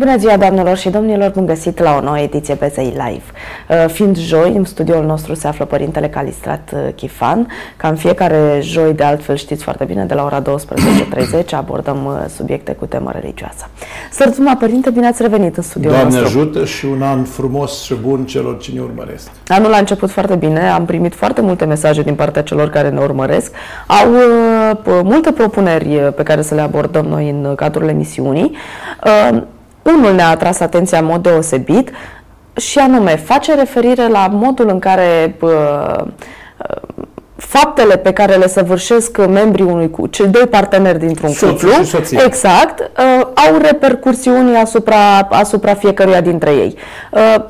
Bună ziua, doamnelor și domnilor! Bun găsit la o nouă ediție BZI Live. Uh, fiind joi, în studioul nostru se află Părintele Calistrat uh, Chifan. Ca în fiecare joi, de altfel știți foarte bine, de la ora 12.30 abordăm uh, subiecte cu temă religioasă. Sărțuma, Părinte, bine ați revenit în studioul Doamne nostru. ajută și un an frumos și bun celor ce ne urmăresc. Anul a început foarte bine, am primit foarte multe mesaje din partea celor care ne urmăresc. Au multe propuneri pe care să le abordăm noi în cadrul emisiunii. Unul ne-a atras atenția în mod deosebit și anume face referire la modul în care uh, faptele pe care le săvârșesc membrii unui cu cei doi parteneri dintr-un cuplu, exact, uh, au repercursiuni asupra, asupra fiecăruia dintre ei. Uh,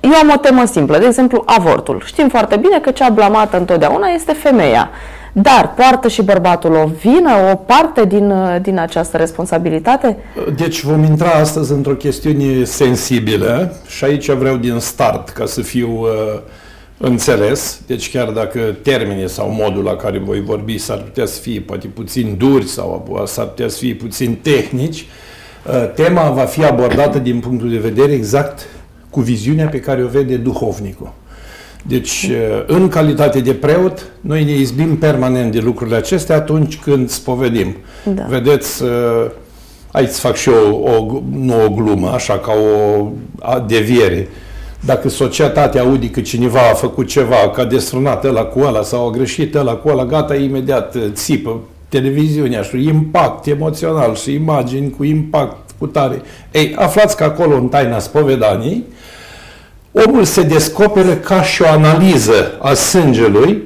eu am o temă simplă, de exemplu, avortul. Știm foarte bine că cea blamată întotdeauna este femeia. Dar poartă și bărbatul o vină, o parte din, din această responsabilitate? Deci vom intra astăzi într-o chestiune sensibilă și aici vreau din start ca să fiu uh, înțeles. Deci chiar dacă termenii sau modul la care voi vorbi s-ar putea să fie poate puțin duri sau s-ar putea să fie puțin tehnici, uh, tema va fi abordată din punctul de vedere exact cu viziunea pe care o vede duhovnicul. Deci, uh, în calitate de preot, noi ne izbim permanent de lucrurile acestea atunci când spovedim. Da. Vedeți, uh, aici fac și eu o, nu o glumă, așa ca o deviere. Dacă societatea aude că cineva a făcut ceva, că a desfrânat ăla cu ăla sau a greșit ăla cu ăla, gata, imediat uh, țipă televiziunea și impact emoțional și imagini cu impact cu tare. Ei, aflați că acolo în taina spovedaniei, omul se descoperă ca și o analiză a sângelui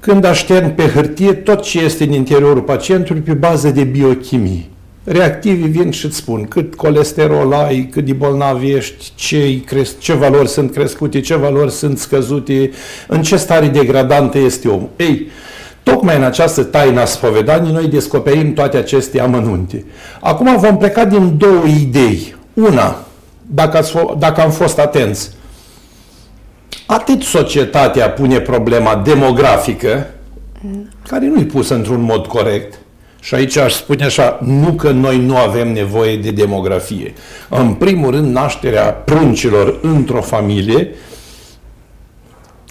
când aștern pe hârtie tot ce este în interiorul pacientului pe bază de biochimie. Reactivii vin și îți spun cât colesterol ai, cât de bolnav ești, ce, ce valori sunt crescute, ce valori sunt scăzute, în ce stare degradantă este omul. Ei, Tocmai în această taină a spovedanii noi descoperim toate aceste amănunte. Acum vom pleca din două idei. Una, dacă, ați dacă am fost atenți, atât societatea pune problema demografică, care nu-i pusă într-un mod corect, și aici aș spune așa, nu că noi nu avem nevoie de demografie. În primul rând, nașterea pruncilor într-o familie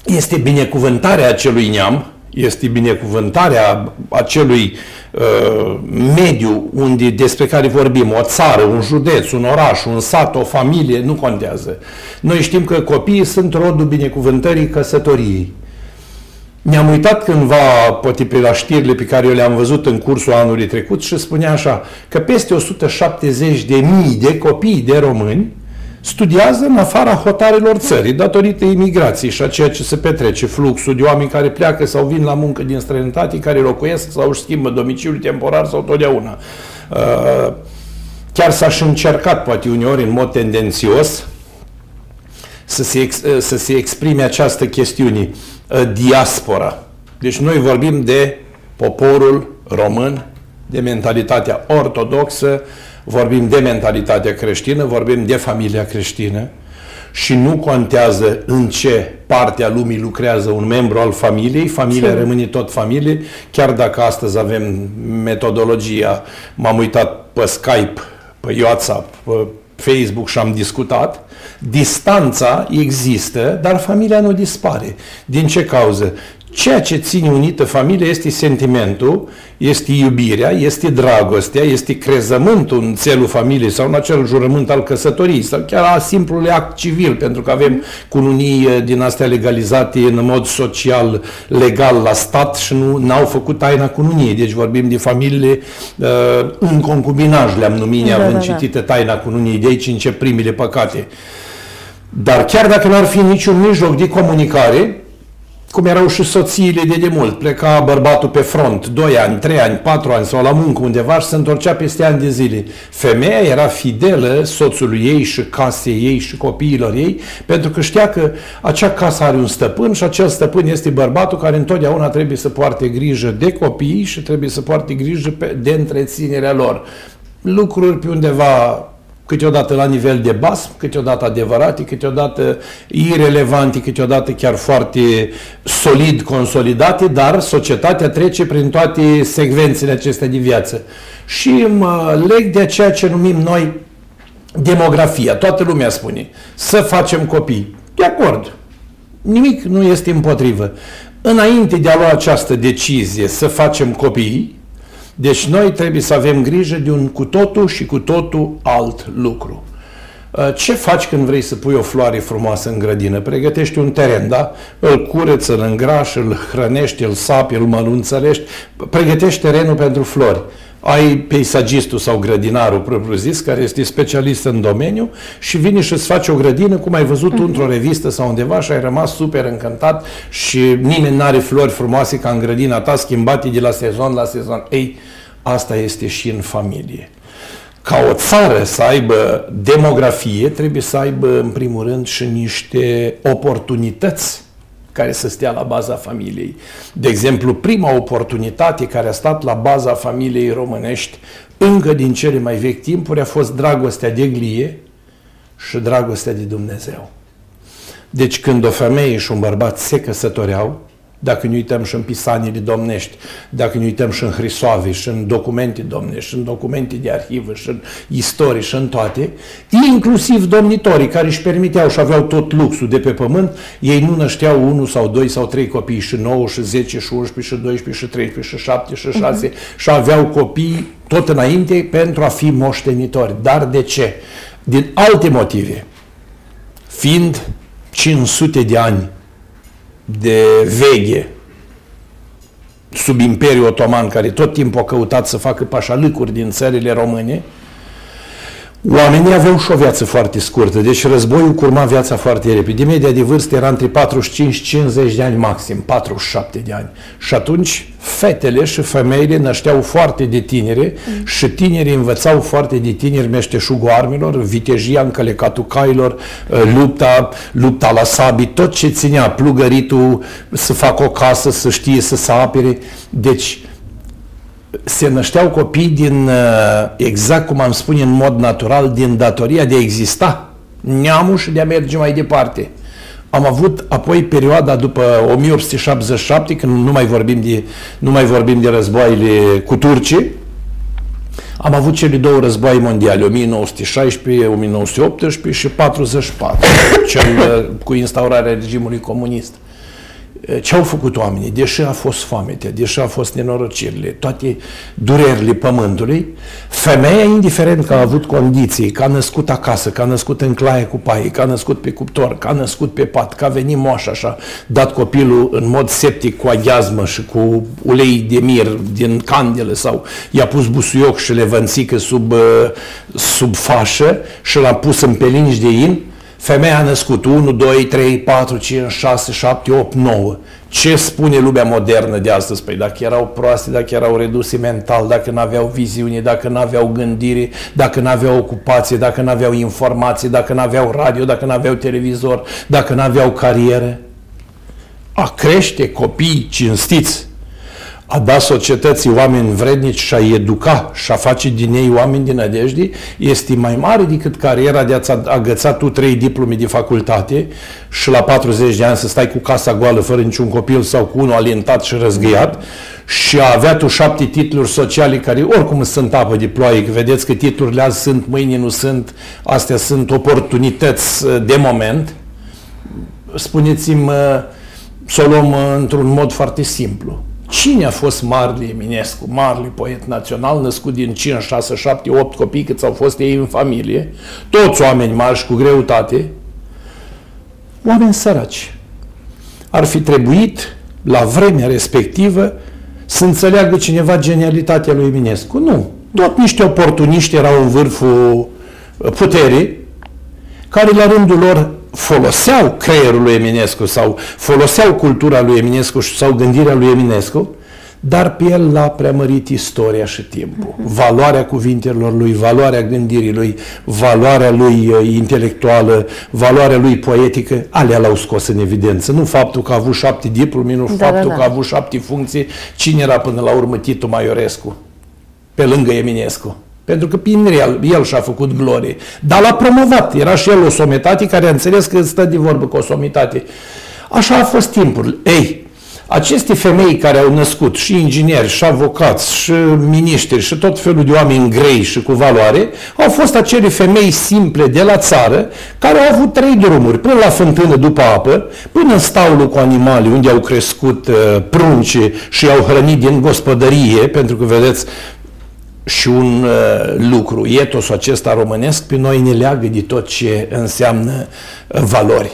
este binecuvântarea acelui neam, este binecuvântarea acelui uh, mediu unde, despre care vorbim, o țară, un județ, un oraș, un sat, o familie, nu contează. Noi știm că copiii sunt rodul binecuvântării căsătoriei. Mi-am uitat cândva, poate pe la știrile pe care eu le-am văzut în cursul anului trecut și spunea așa, că peste 170 de mii de copii de români studiază în afara hotarelor țării, datorită imigrației și a ceea ce se petrece, fluxul de oameni care pleacă sau vin la muncă din străinătate, care locuiesc sau își schimbă domiciliul temporar sau totdeauna. Uh, chiar s-a și încercat, poate uneori, în mod tendențios, să se, ex, uh, să se exprime această chestiune, uh, diaspora. Deci noi vorbim de poporul român, de mentalitatea ortodoxă, vorbim de mentalitatea creștină, vorbim de familia creștină și nu contează în ce parte a lumii lucrează un membru al familiei, familia Ce? rămâne tot familie, chiar dacă astăzi avem metodologia, m-am uitat pe Skype, pe WhatsApp, pe Facebook și am discutat, distanța există, dar familia nu dispare. Din ce cauză? Ceea ce ține unită familia este sentimentul, este iubirea, este dragostea, este crezământul în țelul familiei sau în acel jurământ al căsătoriei sau chiar a simplului act civil, pentru că avem cununii eh, din astea legalizate în mod social, legal la stat și nu au făcut taina cununiei. Deci vorbim de familiile uh, în concubinaj, le-am numit, da, având da, da. citită taina cununiei. De aici încep primele păcate. Dar chiar dacă nu ar fi niciun mijloc de comunicare, cum erau și soțiile de demult. Pleca bărbatul pe front, 2 ani, 3 ani, 4 ani sau la muncă undeva și se întorcea peste ani de zile. Femeia era fidelă soțului ei și casei ei și copiilor ei pentru că știa că acea casă are un stăpân și acel stăpân este bărbatul care întotdeauna trebuie să poarte grijă de copii și trebuie să poarte grijă de întreținerea lor. Lucruri pe undeva câteodată la nivel de bas, câteodată adevărate, câteodată irelevante, câteodată chiar foarte solid consolidate, dar societatea trece prin toate secvențele acestea de viață. Și mă leg de ceea ce numim noi demografia, toată lumea spune, să facem copii. De acord. Nimic nu este împotrivă. Înainte de a lua această decizie să facem copii, deci noi trebuie să avem grijă de un cu totul și cu totul alt lucru. Uh, ce faci când vrei să pui o floare frumoasă în grădină? Pregătești un teren, da? Îl cureți, îl îngrași, îl hrănești, îl sapi, îl mănunțărești. Pregătești terenul pentru flori. Ai peisagistul sau grădinarul propriu zis, care este specialist în domeniu și vine și îți face o grădină, cum ai văzut uh-huh. într-o revistă sau undeva și ai rămas super încântat și nimeni nu are flori frumoase ca în grădina ta, schimbate de la sezon la sezon. Ei, asta este și în familie ca o țară să aibă demografie, trebuie să aibă, în primul rând, și niște oportunități care să stea la baza familiei. De exemplu, prima oportunitate care a stat la baza familiei românești încă din cele mai vechi timpuri a fost dragostea de glie și dragostea de Dumnezeu. Deci când o femeie și un bărbat se căsătoreau, dacă ne uităm și în pisaniile domnești, dacă ne uităm și în Hrisoave, și în documente domnești, și în documente de arhivă, și în istorie, și în toate, inclusiv domnitorii care își permiteau și aveau tot luxul de pe pământ, ei nu nășteau unul sau doi sau trei copii, și 9, și 10, și 11, și 12, și 13, și 7, și 6, uh-huh. și aveau copii tot înainte pentru a fi moștenitori. Dar de ce? Din alte motive. Fiind 500 de ani de veche sub Imperiul Otoman, care tot timpul a căutat să facă pașalâcuri din țările române, Oamenii aveau și o viață foarte scurtă, deci războiul curma viața foarte repede. Media de vârstă era între 45-50 de ani maxim, 47 de ani. Și atunci fetele și femeile nășteau foarte de tinere mm. și tinerii învățau foarte de tineri meșteșugul armelor, vitejia, încălecatul cailor, ă, lupta, lupta la sabii, tot ce ținea, plugăritul, să facă o casă, să știe să se apere. Deci, se nășteau copii din, uh, exact cum am spune în mod natural, din datoria de a exista, neamul și de a merge mai departe. Am avut apoi perioada după 1877, când nu mai vorbim de, nu mai vorbim de războaiele cu turcii, am avut cele două războaie mondiale, 1916, 1918 și 44, cel uh, cu instaurarea regimului comunist. Eh, ce au făcut oamenii, deși a fost foamete, deși a fost nenorocirile, toate durerile pământului, femeia, indiferent că a avut condiții, că a născut acasă, că a născut în claie cu paie, că a născut pe cuptor, că a născut pe pat, că a venit moșa așa, dat copilul în mod septic cu aghiazmă și cu ulei de mir din candele sau i-a pus busuioc și levănțică sub, eh, sub fașă și l-a pus în pelinci de in, Femeia a născut 1, 2, 3, 4, 5, 6, 7, 8, 9. Ce spune lumea modernă de astăzi? Păi dacă erau proaste, dacă erau reduse mental, dacă nu aveau viziune, dacă nu aveau gândire, dacă nu aveau ocupație, dacă nu aveau informație, dacă nu aveau radio, dacă nu aveau televizor, dacă nu aveau carieră. A crește copii cinstiți, a da societății oameni vrednici și a educa și a face din ei oameni din nădejde este mai mare decât cariera de a-ți agăța tu trei diplome de facultate și la 40 de ani să stai cu casa goală fără niciun copil sau cu unul alintat și răzgâiat și a avea tu șapte titluri sociale care oricum sunt apă de ploaie, că vedeți că titlurile azi sunt, mâine nu sunt, astea sunt oportunități uh, de moment. Spuneți-mi să o luăm uh, într-un mod foarte simplu Cine a fost Marli Eminescu, Marli, poet național, născut din 5, 6, 7, 8 copii cât au fost ei în familie, toți oameni marși și cu greutate, oameni săraci. Ar fi trebuit, la vremea respectivă, să înțeleagă cineva genialitatea lui Eminescu. Nu. Tot niște oportuniști erau în vârful puterii, care la rândul lor foloseau creierul lui Eminescu sau foloseau cultura lui Eminescu sau gândirea lui Eminescu, dar pe el l-a preamărit istoria și timpul. Valoarea cuvintelor lui, valoarea gândirii lui, valoarea lui uh, intelectuală, valoarea lui poetică, alea l-au scos în evidență. Nu faptul că a avut șapte diplome, nu da, faptul da, da. că a avut șapte funcții. Cine era până la urmă Titu Maiorescu? Pe lângă Eminescu. Pentru că prin el, el și-a făcut glorie. Dar l-a promovat. Era și el o somitate care a înțeles că stă de vorbă cu o somitate. Așa a fost timpul. Ei, aceste femei care au născut și ingineri, și avocați, și miniștri, și tot felul de oameni grei și cu valoare, au fost acele femei simple de la țară, care au avut trei drumuri, până la fântână după apă, până în staulul cu animale, unde au crescut uh, prunci și au hrănit din gospodărie, pentru că, vedeți, și un uh, lucru, etosul acesta românesc pe noi ne leagă de tot ce înseamnă uh, valori.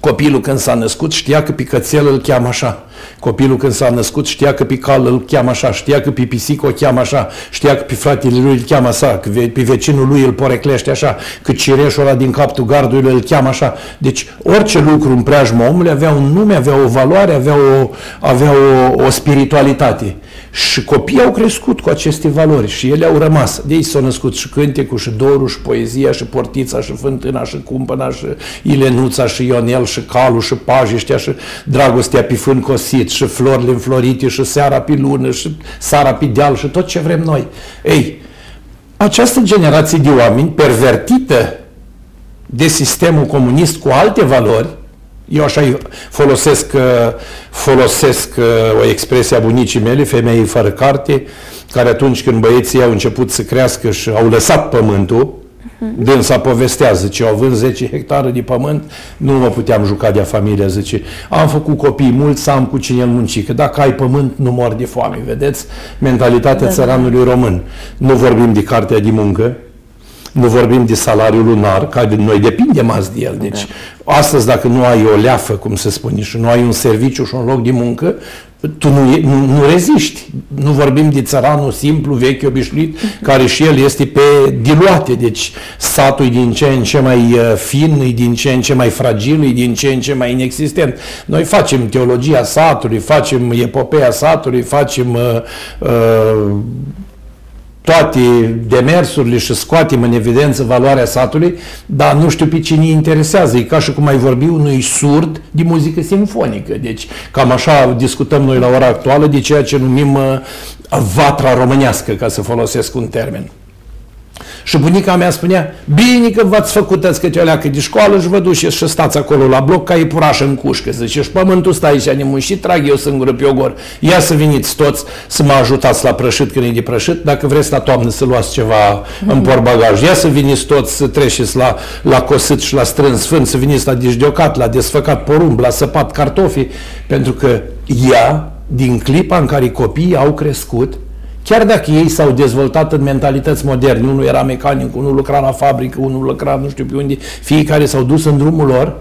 Copilul când s-a născut știa că picățel îl cheamă așa. Copilul când s-a născut știa că pe cal îl cheamă așa, știa că pe pisică o cheamă așa, știa că pe fratele lui îl cheamă așa, că pe vecinul lui îl poreclește așa, că cireșul ăla din capul gardului îl cheamă așa. Deci orice lucru în preajma omului avea un nume, avea o valoare, avea o, avea o, o spiritualitate. Și copiii au crescut cu aceste valori și ele au rămas. De aici s-au născut și cântecul, și dorul, și poezia, și portița, și fântâna, și cumpăna, și Ilenuța, și Ionel, și calul, și pajiștea, și dragostea pe fân cosit, și florile înflorite, și seara pe lună, și sara pe deal, și tot ce vrem noi. Ei, această generație de oameni pervertită de sistemul comunist cu alte valori, eu așa folosesc, uh, folosesc uh, o expresie a bunicii mele, femeii fără carte, care atunci când băieții au început să crească și au lăsat pământul, uh-huh. dânsa povestează, zice, au având 10 hectare de pământ, nu mă puteam juca de familie, zice, am făcut copii mulți, să am cu cine munci, că dacă ai pământ, nu mor de foame, vedeți? Mentalitatea da, da. țăranului român. Nu vorbim de cartea de muncă, nu vorbim de salariul lunar, care noi depindem azi de el. Deci, da. astăzi, dacă nu ai o leafă, cum se spune, și nu ai un serviciu și un loc de muncă, tu nu, nu, nu reziști. Nu vorbim de țăranul simplu, vechi, obișnuit, care și el este pe diluate. Deci satul e din ce în ce mai uh, fin, e din ce în ce mai fragil, e din ce în ce mai inexistent. Noi facem teologia satului, facem epopeea satului, facem uh, uh, toate demersurile și scoatem în evidență valoarea satului, dar nu știu pe cine interesează. E ca și cum ai vorbi unui surd de muzică simfonică. Deci cam așa discutăm noi la ora actuală de ceea ce numim uh, vatra românească, ca să folosesc un termen. Și bunica mea spunea, bine că v-ați făcut ați câte o de școală și vă duceți și stați acolo la bloc ca e puraș în cușcă. Zice, și pământul stă aici nemun și trag eu singură pe ogor. Ia să veniți toți să mă ajutați la prășit când e de prășit. Dacă vreți la toamnă să luați ceva mm-hmm. în portbagaj, ia să veniți toți să treceți la, la cosit și la strâns sfânt, să veniți la disdiocat, la desfăcat porumb, la săpat cartofi, pentru că ea, din clipa în care copiii au crescut, Chiar dacă ei s-au dezvoltat în mentalități moderne, unul era mecanic, unul lucra la fabrică, unul lucra nu știu pe unde, fiecare s-au dus în drumul lor,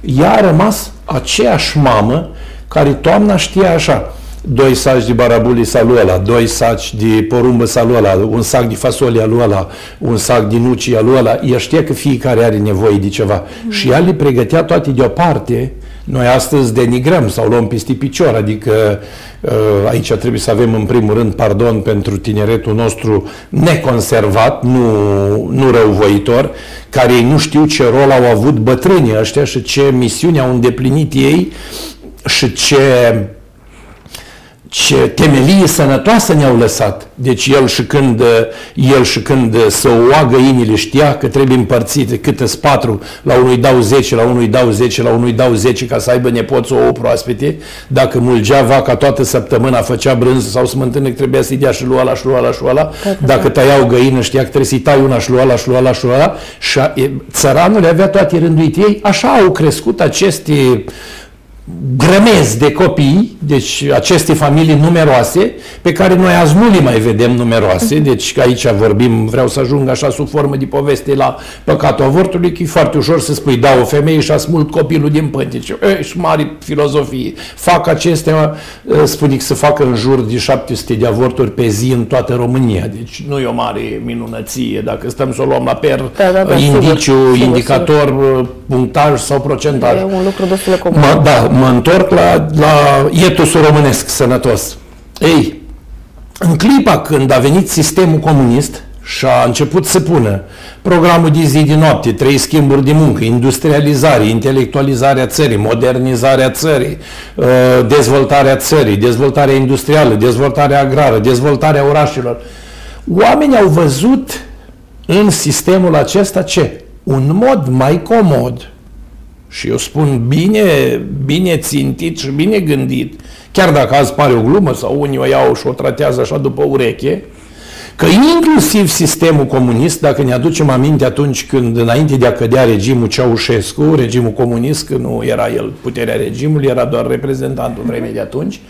ea a rămas aceeași mamă care toamna știa așa, doi saci de barabuli salu ăla, doi saci de porumbă salu ăla, un sac de fasole alu ăla, un sac de nuci alu ăla, ea știa că fiecare are nevoie de ceva. Mm. Și ea le pregătea toate deoparte, noi astăzi denigrăm sau luăm peste picior, adică uh, aici trebuie să avem în primul rând pardon pentru tineretul nostru neconservat, nu, nu răuvoitor, care ei nu știu ce rol au avut bătrânii ăștia și ce misiune au îndeplinit ei și ce ce temelie sănătoasă ne-au lăsat. Deci el și când, el și când să o oagă inile știa că trebuie împărțite câte patru, la unui dau 10, la unui dau 10, la unui dau 10 ca să aibă nepoți o proaspete. Dacă mulgea vaca toată săptămâna, făcea brânză sau smântână, trebuia să-i dea și lua la și lua la și lua la. Dacă tăiau găină, știa că trebuie să-i tai una și lua la și lua la și lua la. Și țăranul avea toate rânduite ei. Așa au crescut aceste grămezi de copii, deci aceste familii numeroase, pe care noi azi nu le mai vedem numeroase, mhm. deci aici vorbim, vreau să ajung așa sub formă de poveste la păcatul avortului, că e foarte ușor să spui, da, o femeie și-a smult copilul din pântice, și mari filozofie, fac acestea, spune că să facă în jur de 700 de avorturi pe zi în toată România, deci nu e o mare minunăție, dacă stăm să o luăm la per, da, da, da, indiciu, sigur, indicator, sigur. punctaj sau procentaj. E un lucru destul de comun. Ma, da, mă întorc la, la etosul românesc sănătos. Ei, în clipa când a venit sistemul comunist și a început să pună programul de zi de noapte, trei schimburi de muncă, industrializare, intelectualizarea țării, modernizarea țării, uh, dezvoltarea țării, dezvoltarea industrială, dezvoltarea agrară, dezvoltarea orașelor, oamenii au văzut în sistemul acesta ce? Un mod mai comod și eu spun bine, bine țintit și bine gândit, chiar dacă azi pare o glumă sau unii o iau și o tratează așa după ureche, că inclusiv sistemul comunist, dacă ne aducem aminte atunci când, înainte de a cădea regimul Ceaușescu, regimul comunist, că nu era el puterea regimului, era doar reprezentantul vremii de atunci,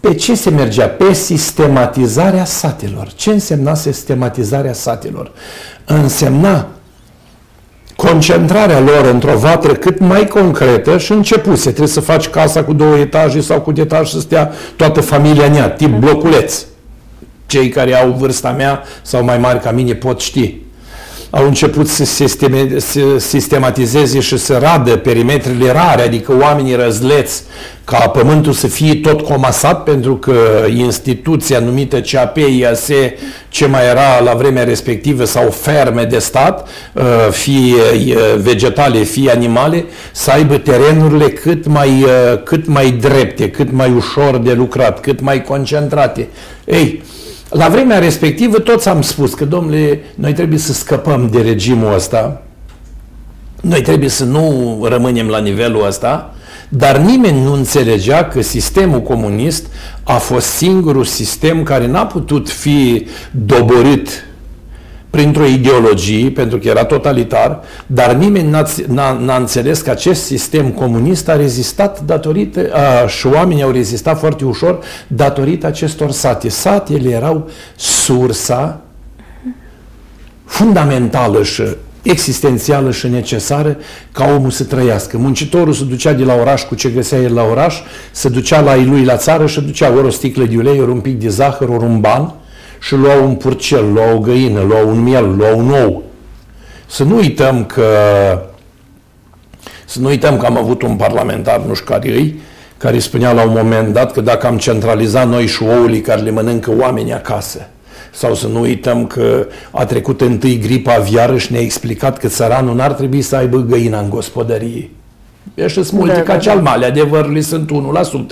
pe ce se mergea? Pe sistematizarea satelor. Ce însemna sistematizarea satelor? Însemna concentrarea lor într-o vatră cât mai concretă și începuse. Trebuie să faci casa cu două etaje sau cu etaj să stea toată familia în ea, tip bloculeț. Cei care au vârsta mea sau mai mari ca mine pot ști au început să sistematizeze și să radă perimetrele rare, adică oamenii răzleți, ca pământul să fie tot comasat, pentru că instituția numită CAP, IAS, ce mai era la vremea respectivă, sau ferme de stat, uh, fie uh, vegetale, fie animale, să aibă terenurile cât mai, uh, cât mai drepte, cât mai ușor de lucrat, cât mai concentrate. Ei, la vremea respectivă toți am spus că, domnule, noi trebuie să scăpăm de regimul ăsta, noi trebuie să nu rămânem la nivelul ăsta, dar nimeni nu înțelegea că sistemul comunist a fost singurul sistem care n-a putut fi doborât printr-o ideologie, pentru că era totalitar, dar nimeni n-a, n-a, n-a înțeles că acest sistem comunist a rezistat datorită, a, și oamenii au rezistat foarte ușor datorită acestor sate. Satele erau sursa fundamentală și existențială și necesară ca omul să trăiască. Muncitorul se ducea de la oraș cu ce găsea el la oraș, se ducea la ei lui la țară și ducea ori o sticlă de ulei, ori un pic de zahăr, ori un ban, și luau un purcel, luau o găină, luau un miel, luau un ou. Să nu uităm că să nu uităm că am avut un parlamentar, nu știu care îi, care spunea la un moment dat că dacă am centralizat noi și oulii care le mănâncă oamenii acasă, sau să nu uităm că a trecut întâi gripa aviară și ne-a explicat că țăranul n-ar trebui să aibă găina în gospodărie. Ăștia sunt multe da, ca da, cealmale, da. adevărurile sunt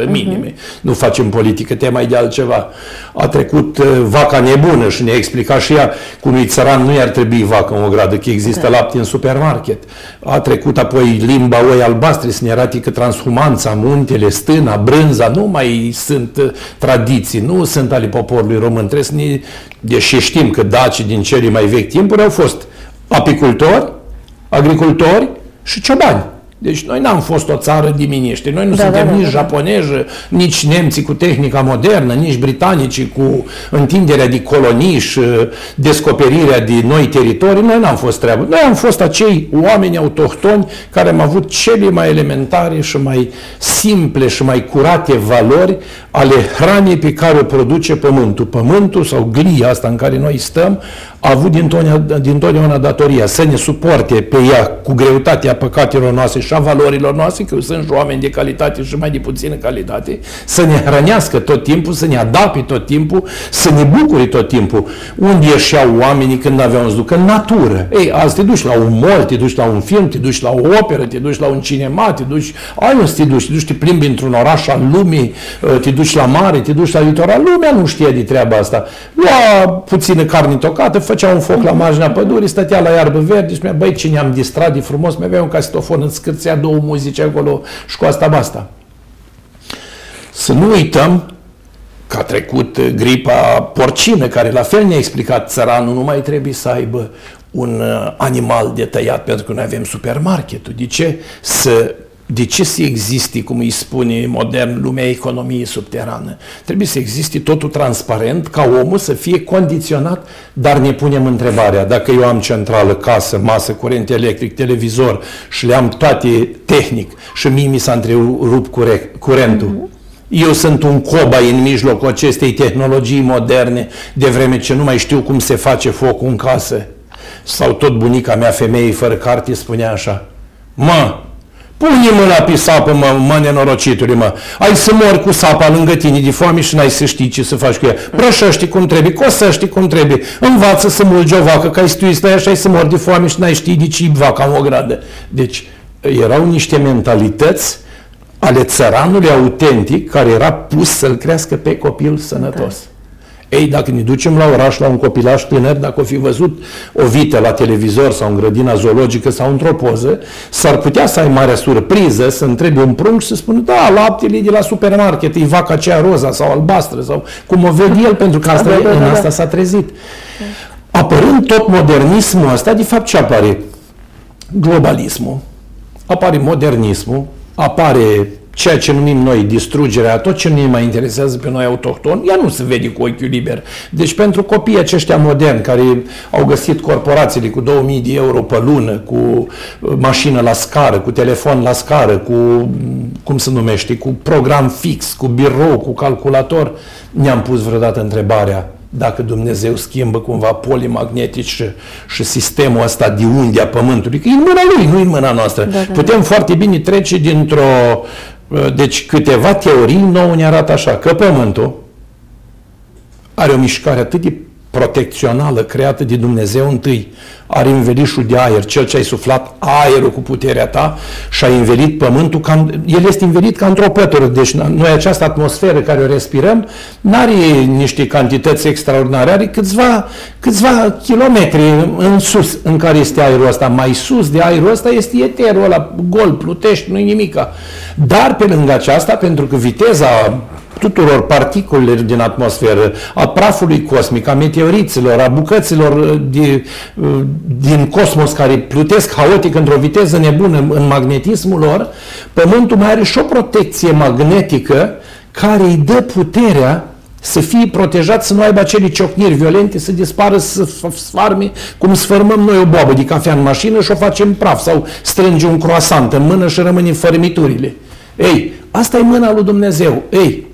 1% minime. Uh-huh. Nu facem politică, te mai de altceva. A trecut uh, vaca nebună și ne-a explicat și ea cum e țăran nu i-ar trebui vacă în o gradă, că există da. lapte în supermarket. A trecut apoi limba oi albastre să ne arate că transhumanța, muntele, stâna, brânza nu mai sunt uh, tradiții, nu sunt ale poporului român. Trebuie să ne, deși știm că dacii din cele mai vechi timpuri au fost apicultori, agricultori și ciobani. Deci noi n-am fost o țară diminiește. Noi nu da, suntem da, da, nici da, japonezi, nici nemții cu tehnica modernă, nici britanici cu întinderea de colonii și uh, descoperirea de noi teritorii. Noi n-am fost treabă. Noi am fost acei oameni autohtoni care am avut cele mai elementare și mai simple și mai curate valori ale hranei pe care o produce pământul. Pământul sau glia asta în care noi stăm a avut din totdeauna datoria să ne suporte pe ea cu greutatea păcatelor noastre și a valorilor noastre, că sunt și oameni de calitate și mai de puțină calitate, să ne hrănească tot timpul, să ne adapte tot timpul, să ne bucure tot timpul. Unde ieșeau oamenii când aveau să ducă? În natură. Ei, azi te duci la un mall, te duci la un film, te duci la o operă, te duci la un cinema, te duci, ai unde te duci, te duci, te plimbi într-un oraș al lumii, te duci la mare, te duci la litoral. Lumea nu știe de treaba asta. Lua puțină carne tocată, făcea un foc la marginea pădurii, stătea la iarbă verde și spunea, băi, cine am distrat de frumos, mai avea un casetofon, îți scârțea două muzici acolo și cu asta basta. Să nu uităm că a trecut gripa porcină, care la fel ne-a explicat țăranul, nu mai trebuie să aibă un uh, animal de tăiat pentru că noi avem supermarketul. De ce să de ce să existe, cum îi spune modern, lumea economiei subterană? Trebuie să existe totul transparent, ca omul să fie condiționat, dar ne punem întrebarea, dacă eu am centrală, casă, masă, curent electric, televizor și le am toate tehnic și mie mi s-a întrerupt curentul, mm-hmm. Eu sunt un cobai în mijlocul acestei tehnologii moderne, de vreme ce nu mai știu cum se face focul în casă. Sau tot bunica mea, femeie fără carte, spunea așa, mă, Pune mâna pe sapă, mă, mă nenorocitule, mă. Ai să mori cu sapa lângă tine de foame și n-ai să știi ce să faci cu ea. Brășești cum trebuie, cosăști cum trebuie. Învață să mulgi o vacă, că ai stui stai așa să mori de foame și n-ai ști de ce vaca în o gradă. Deci, erau niște mentalități ale țăranului autentic care era pus să-l crească pe copil sănătos. Ei, dacă ne ducem la oraș, la un copilaj tânăr, dacă o fi văzut o vită la televizor sau în grădina zoologică sau într-o poză, s-ar putea să ai mare surpriză, să întrebi un prunc și să spună, da, laptele e de la supermarket, e vaca aceea roza sau albastră sau cum o vede el, pentru că asta, da, da, da, în asta s-a trezit. Apărând tot modernismul ăsta, de fapt ce apare? Globalismul, apare modernismul, apare ceea ce numim noi distrugerea, tot ce nu ne mai interesează pe noi autohtoni, ea nu se vede cu ochiul liber. Deci pentru copiii aceștia moderni care au găsit corporațiile cu 2000 de euro pe lună, cu uh, mașină la scară, cu telefon la scară, cu, cum se numește, cu program fix, cu birou, cu calculator, ne-am pus vreodată întrebarea dacă Dumnezeu schimbă cumva polimagnetici și, și sistemul ăsta de unde a Pământului, că e în mâna Lui, nu în mâna noastră. Da, da, Putem da. foarte bine trece dintr-o... Uh, deci câteva teorii nouă ne arată așa, că Pământul are o mișcare atât de protecțională creată de Dumnezeu întâi, are învelișul de aer, cel ce ai suflat aerul cu puterea ta și a învelit pământul, ca, el este învelit ca într-o pătură, deci noi această atmosferă care o respirăm nu are niște cantități extraordinare, are câțiva, câțiva kilometri în sus în care este aerul ăsta, mai sus de aerul ăsta este eterul ăla, gol, plutești, nu-i nimica. Dar pe lângă aceasta, pentru că viteza tuturor particulelor din atmosferă, a prafului cosmic, a meteoriților, a bucăților uh, de, uh, din cosmos care plutesc haotic într-o viteză nebună în magnetismul lor, Pământul mai are și o protecție magnetică care îi dă puterea să fie protejat, să nu aibă acele ciocniri violente, să dispară, să sfarme, cum sfărmăm noi o boabă de cafea în mașină și o facem praf sau strângem un croissant în mână și rămâne fărmiturile. Ei, asta e mâna lui Dumnezeu. Ei,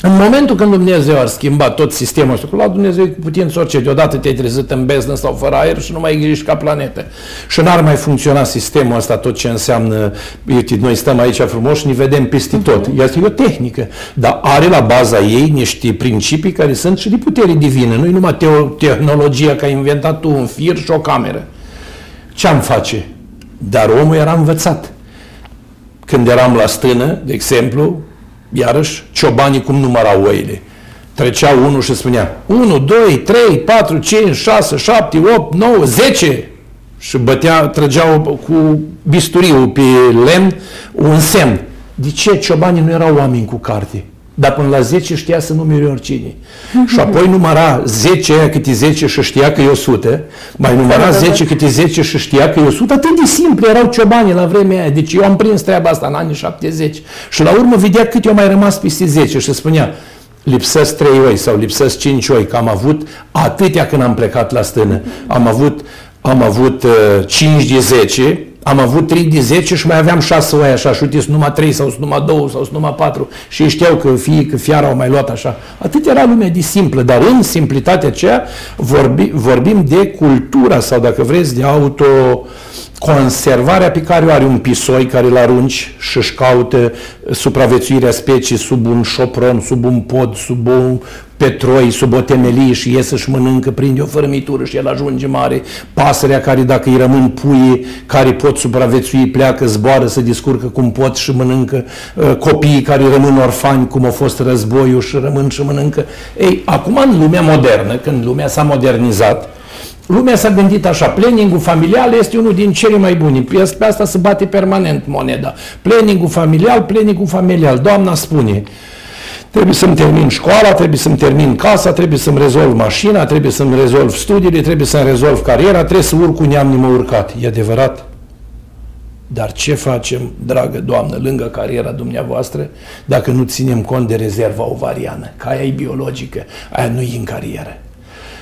în momentul când Dumnezeu ar schimba tot sistemul ăsta, la Dumnezeu cu putință orice, deodată te-ai trezit în beznă sau fără aer și nu mai existi ca planetă. Și n-ar mai funcționa sistemul ăsta, tot ce înseamnă, uite, noi stăm aici frumos și ne vedem peste mhm. tot. Este o tehnică, dar are la baza ei niște principii care sunt și de putere divină, nu numai teo- tehnologia că ai inventat tu un fir și o cameră. Ce-am face? Dar omul era învățat. Când eram la stână, de exemplu, Iarăși, ciobanii cum numărau oile. Trecea unul și spunea 1, 2, 3, 4, 5, 6, 7, 8, 9, 10 și bătea, trăgeau cu bisturiul pe lemn un semn. De ce ciobanii nu erau oameni cu carte? Dar până la 10 știa să numere oricine. și apoi număra 10 aia câte 10 și știa că e 100, mai număra 10 câte 10 și știa că e 100, atât de simplu erau ciobanii la vremea aia. Deci eu am prins treaba asta în anii 70. Și la urmă vedea cât eu mai rămas peste 10 și spunea, lipsesc 3 oi sau lipsesc 5 oi, că am avut atâtea când am plecat la stână. Am avut, am avut uh, 5 de 10, am avut 3 de 10 și mai aveam 6 oi așa și uite, sunt numai 3 sau sunt numai 2 sau sunt numai 4 și ei știau că fie că fiara au mai luat așa. Atât era lumea de simplă, dar în simplitatea aceea vorbi, vorbim de cultura sau dacă vreți de auto conservarea pe care o are un pisoi care îl arunci și își caută supraviețuirea speciei sub un șopron, sub un pod, sub un petroi, sub o temelie și iese și mănâncă, prinde o fărmitură și el ajunge mare. Pasărea care dacă îi rămân puii care pot supraviețui, pleacă, zboară, se descurcă cum pot și mănâncă. Uh, copiii care rămân orfani, cum a fost războiul și rămân și mănâncă. Ei, acum în lumea modernă, când lumea s-a modernizat, Lumea s-a gândit așa, planning familial este unul din cele mai buni. Pe asta se bate permanent moneda. Planning familial, planning familial. Doamna spune, trebuie să-mi termin școala, trebuie să-mi termin casa, trebuie să-mi rezolv mașina, trebuie să-mi rezolv studiile, trebuie să-mi rezolv cariera, trebuie să urc un neam nimă urcat. E adevărat? Dar ce facem, dragă Doamnă, lângă cariera dumneavoastră, dacă nu ținem cont de rezerva ovariană? Că aia e biologică, aia nu e în carieră.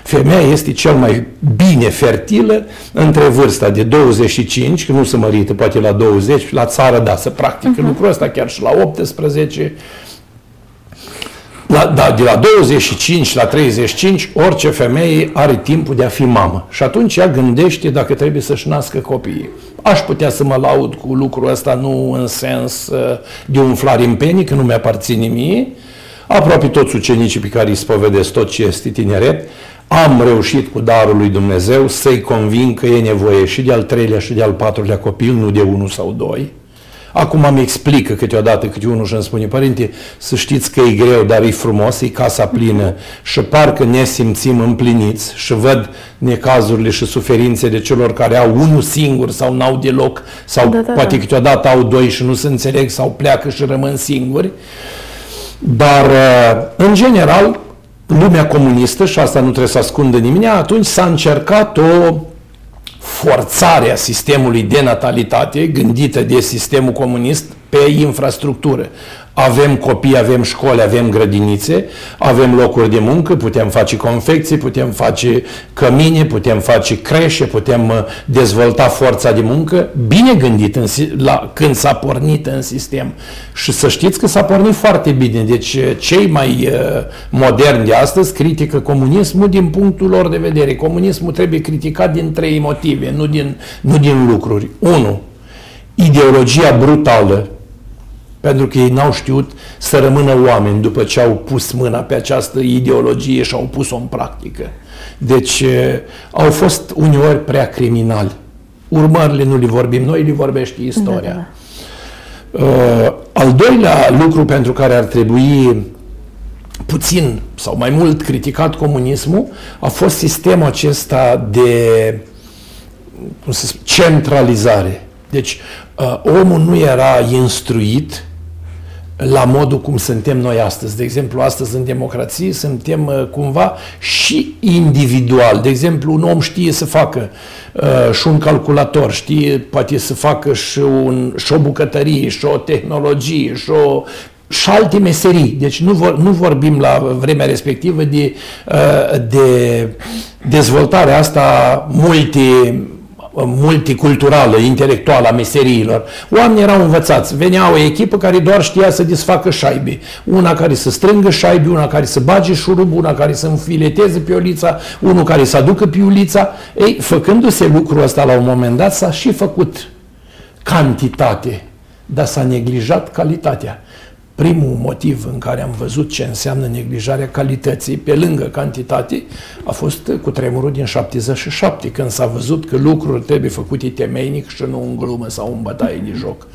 Femeia este cel mai bine fertilă între vârsta de 25, că nu se mărită poate la 20, la țară da, să practică uh-huh. lucrul ăsta chiar și la 18, la, da, de la 25 la 35, orice femeie are timpul de a fi mamă. Și atunci ea gândește dacă trebuie să-și nască copiii. Aș putea să mă laud cu lucrul ăsta, nu în sens uh, de umflare în penii, că nu mi-aparține mie. Aproape toți ucenicii pe care îi spovedesc tot ce este tineret, am reușit cu darul lui Dumnezeu să-i convin că e nevoie și de al treilea și de al patrulea copil, nu de unul sau doi. Acum îmi explică câteodată câte unul și îmi spune, părinte, să știți că e greu, dar e frumos, e casa plină și parcă ne simțim împliniți și văd necazurile și suferințele celor care au unul singur sau n-au deloc sau da, da, poate da. câteodată au doi și nu se înțeleg sau pleacă și rămân singuri. Dar, uh, în general, lumea comunistă, și asta nu trebuie să ascundă nimeni, atunci s-a încercat o forțare a sistemului de natalitate gândită de sistemul comunist pe infrastructură. Avem copii, avem școli, avem grădinițe, avem locuri de muncă, putem face confecții, putem face cămine, putem face creșe, putem uh, dezvolta forța de muncă, bine gândit în, la, când s-a pornit în sistem. Și să știți că s-a pornit foarte bine. Deci uh, cei mai uh, moderni de astăzi critică comunismul din punctul lor de vedere. Comunismul trebuie criticat din trei motive, nu din, nu din lucruri. Unu, ideologia brutală pentru că ei n-au știut să rămână oameni după ce au pus mâna pe această ideologie și au pus-o în practică. Deci au fost uneori prea criminali. Urmările nu le vorbim noi, le vorbește istoria. Da, da. Uh, al doilea lucru pentru care ar trebui puțin sau mai mult criticat comunismul a fost sistemul acesta de cum să spun, centralizare. Deci uh, omul nu era instruit la modul cum suntem noi astăzi. De exemplu, astăzi în democrație suntem uh, cumva și individual. De exemplu, un om știe să facă uh, și un calculator, știe poate să facă și, un, și o bucătărie, și o tehnologie, și o și alte meserii. Deci nu, vor, nu vorbim la vremea respectivă de, uh, de dezvoltarea asta multe multiculturală, intelectuală a meseriilor. Oamenii erau învățați. Venea o echipă care doar știa să desfacă șaibe. Una care să strângă șaibe, una care să bage șurub, una care să înfileteze piolița, unul care să aducă piulița. Ei, făcându-se lucrul ăsta la un moment dat, s-a și făcut cantitate, dar s-a neglijat calitatea. Primul motiv în care am văzut ce înseamnă neglijarea calității pe lângă cantitate a fost cu tremurul din 77, când s-a văzut că lucruri trebuie făcute temeinic și nu în glumă sau în bătaie de joc.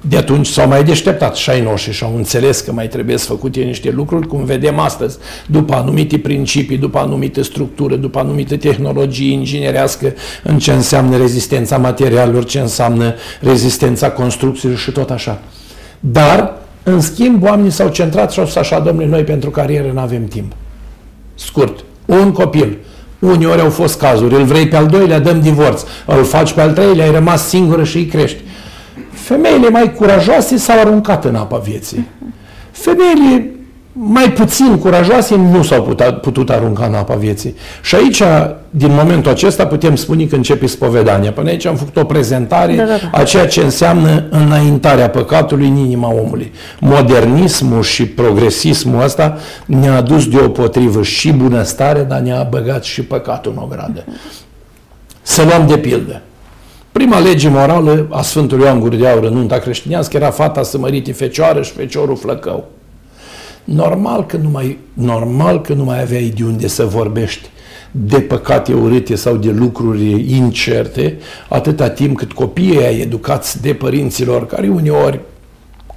De atunci s-au mai deșteptat și ai noștri și au înțeles că mai trebuie să făcute niște lucruri, cum vedem astăzi, după anumite principii, după anumite structură, după anumite tehnologii inginerească, în ce înseamnă rezistența materialelor, ce înseamnă rezistența construcțiilor și tot așa. Dar în schimb, oamenii s-au centrat și au spus așa, domnule, noi pentru carieră nu avem timp. Scurt, un copil. Uneori au fost cazuri, îl vrei pe al doilea, dăm divorț, îl faci pe al treilea, ai rămas singură și îi crești. Femeile mai curajoase s-au aruncat în apa vieții. Femeile mai puțin curajoase nu s-au putut, putut arunca în apa vieții. Și aici, din momentul acesta, putem spune că începe spovedania. Până aici am făcut o prezentare da, da, da. a ceea ce înseamnă înaintarea păcatului în inima omului. Modernismul și progresismul ăsta ne-a adus deopotrivă și bunăstare, dar ne-a băgat și păcatul în ogradă. Să luăm de pildă. Prima lege morală a Sfântului Ioan Gură de Aur în nunta creștinească era fata să mărite fecioară și feciorul flăcău. Normal că nu mai, normal că nu mai aveai de unde să vorbești de păcate urâte sau de lucruri incerte, atâta timp cât copiii ai educați de părinților, care uneori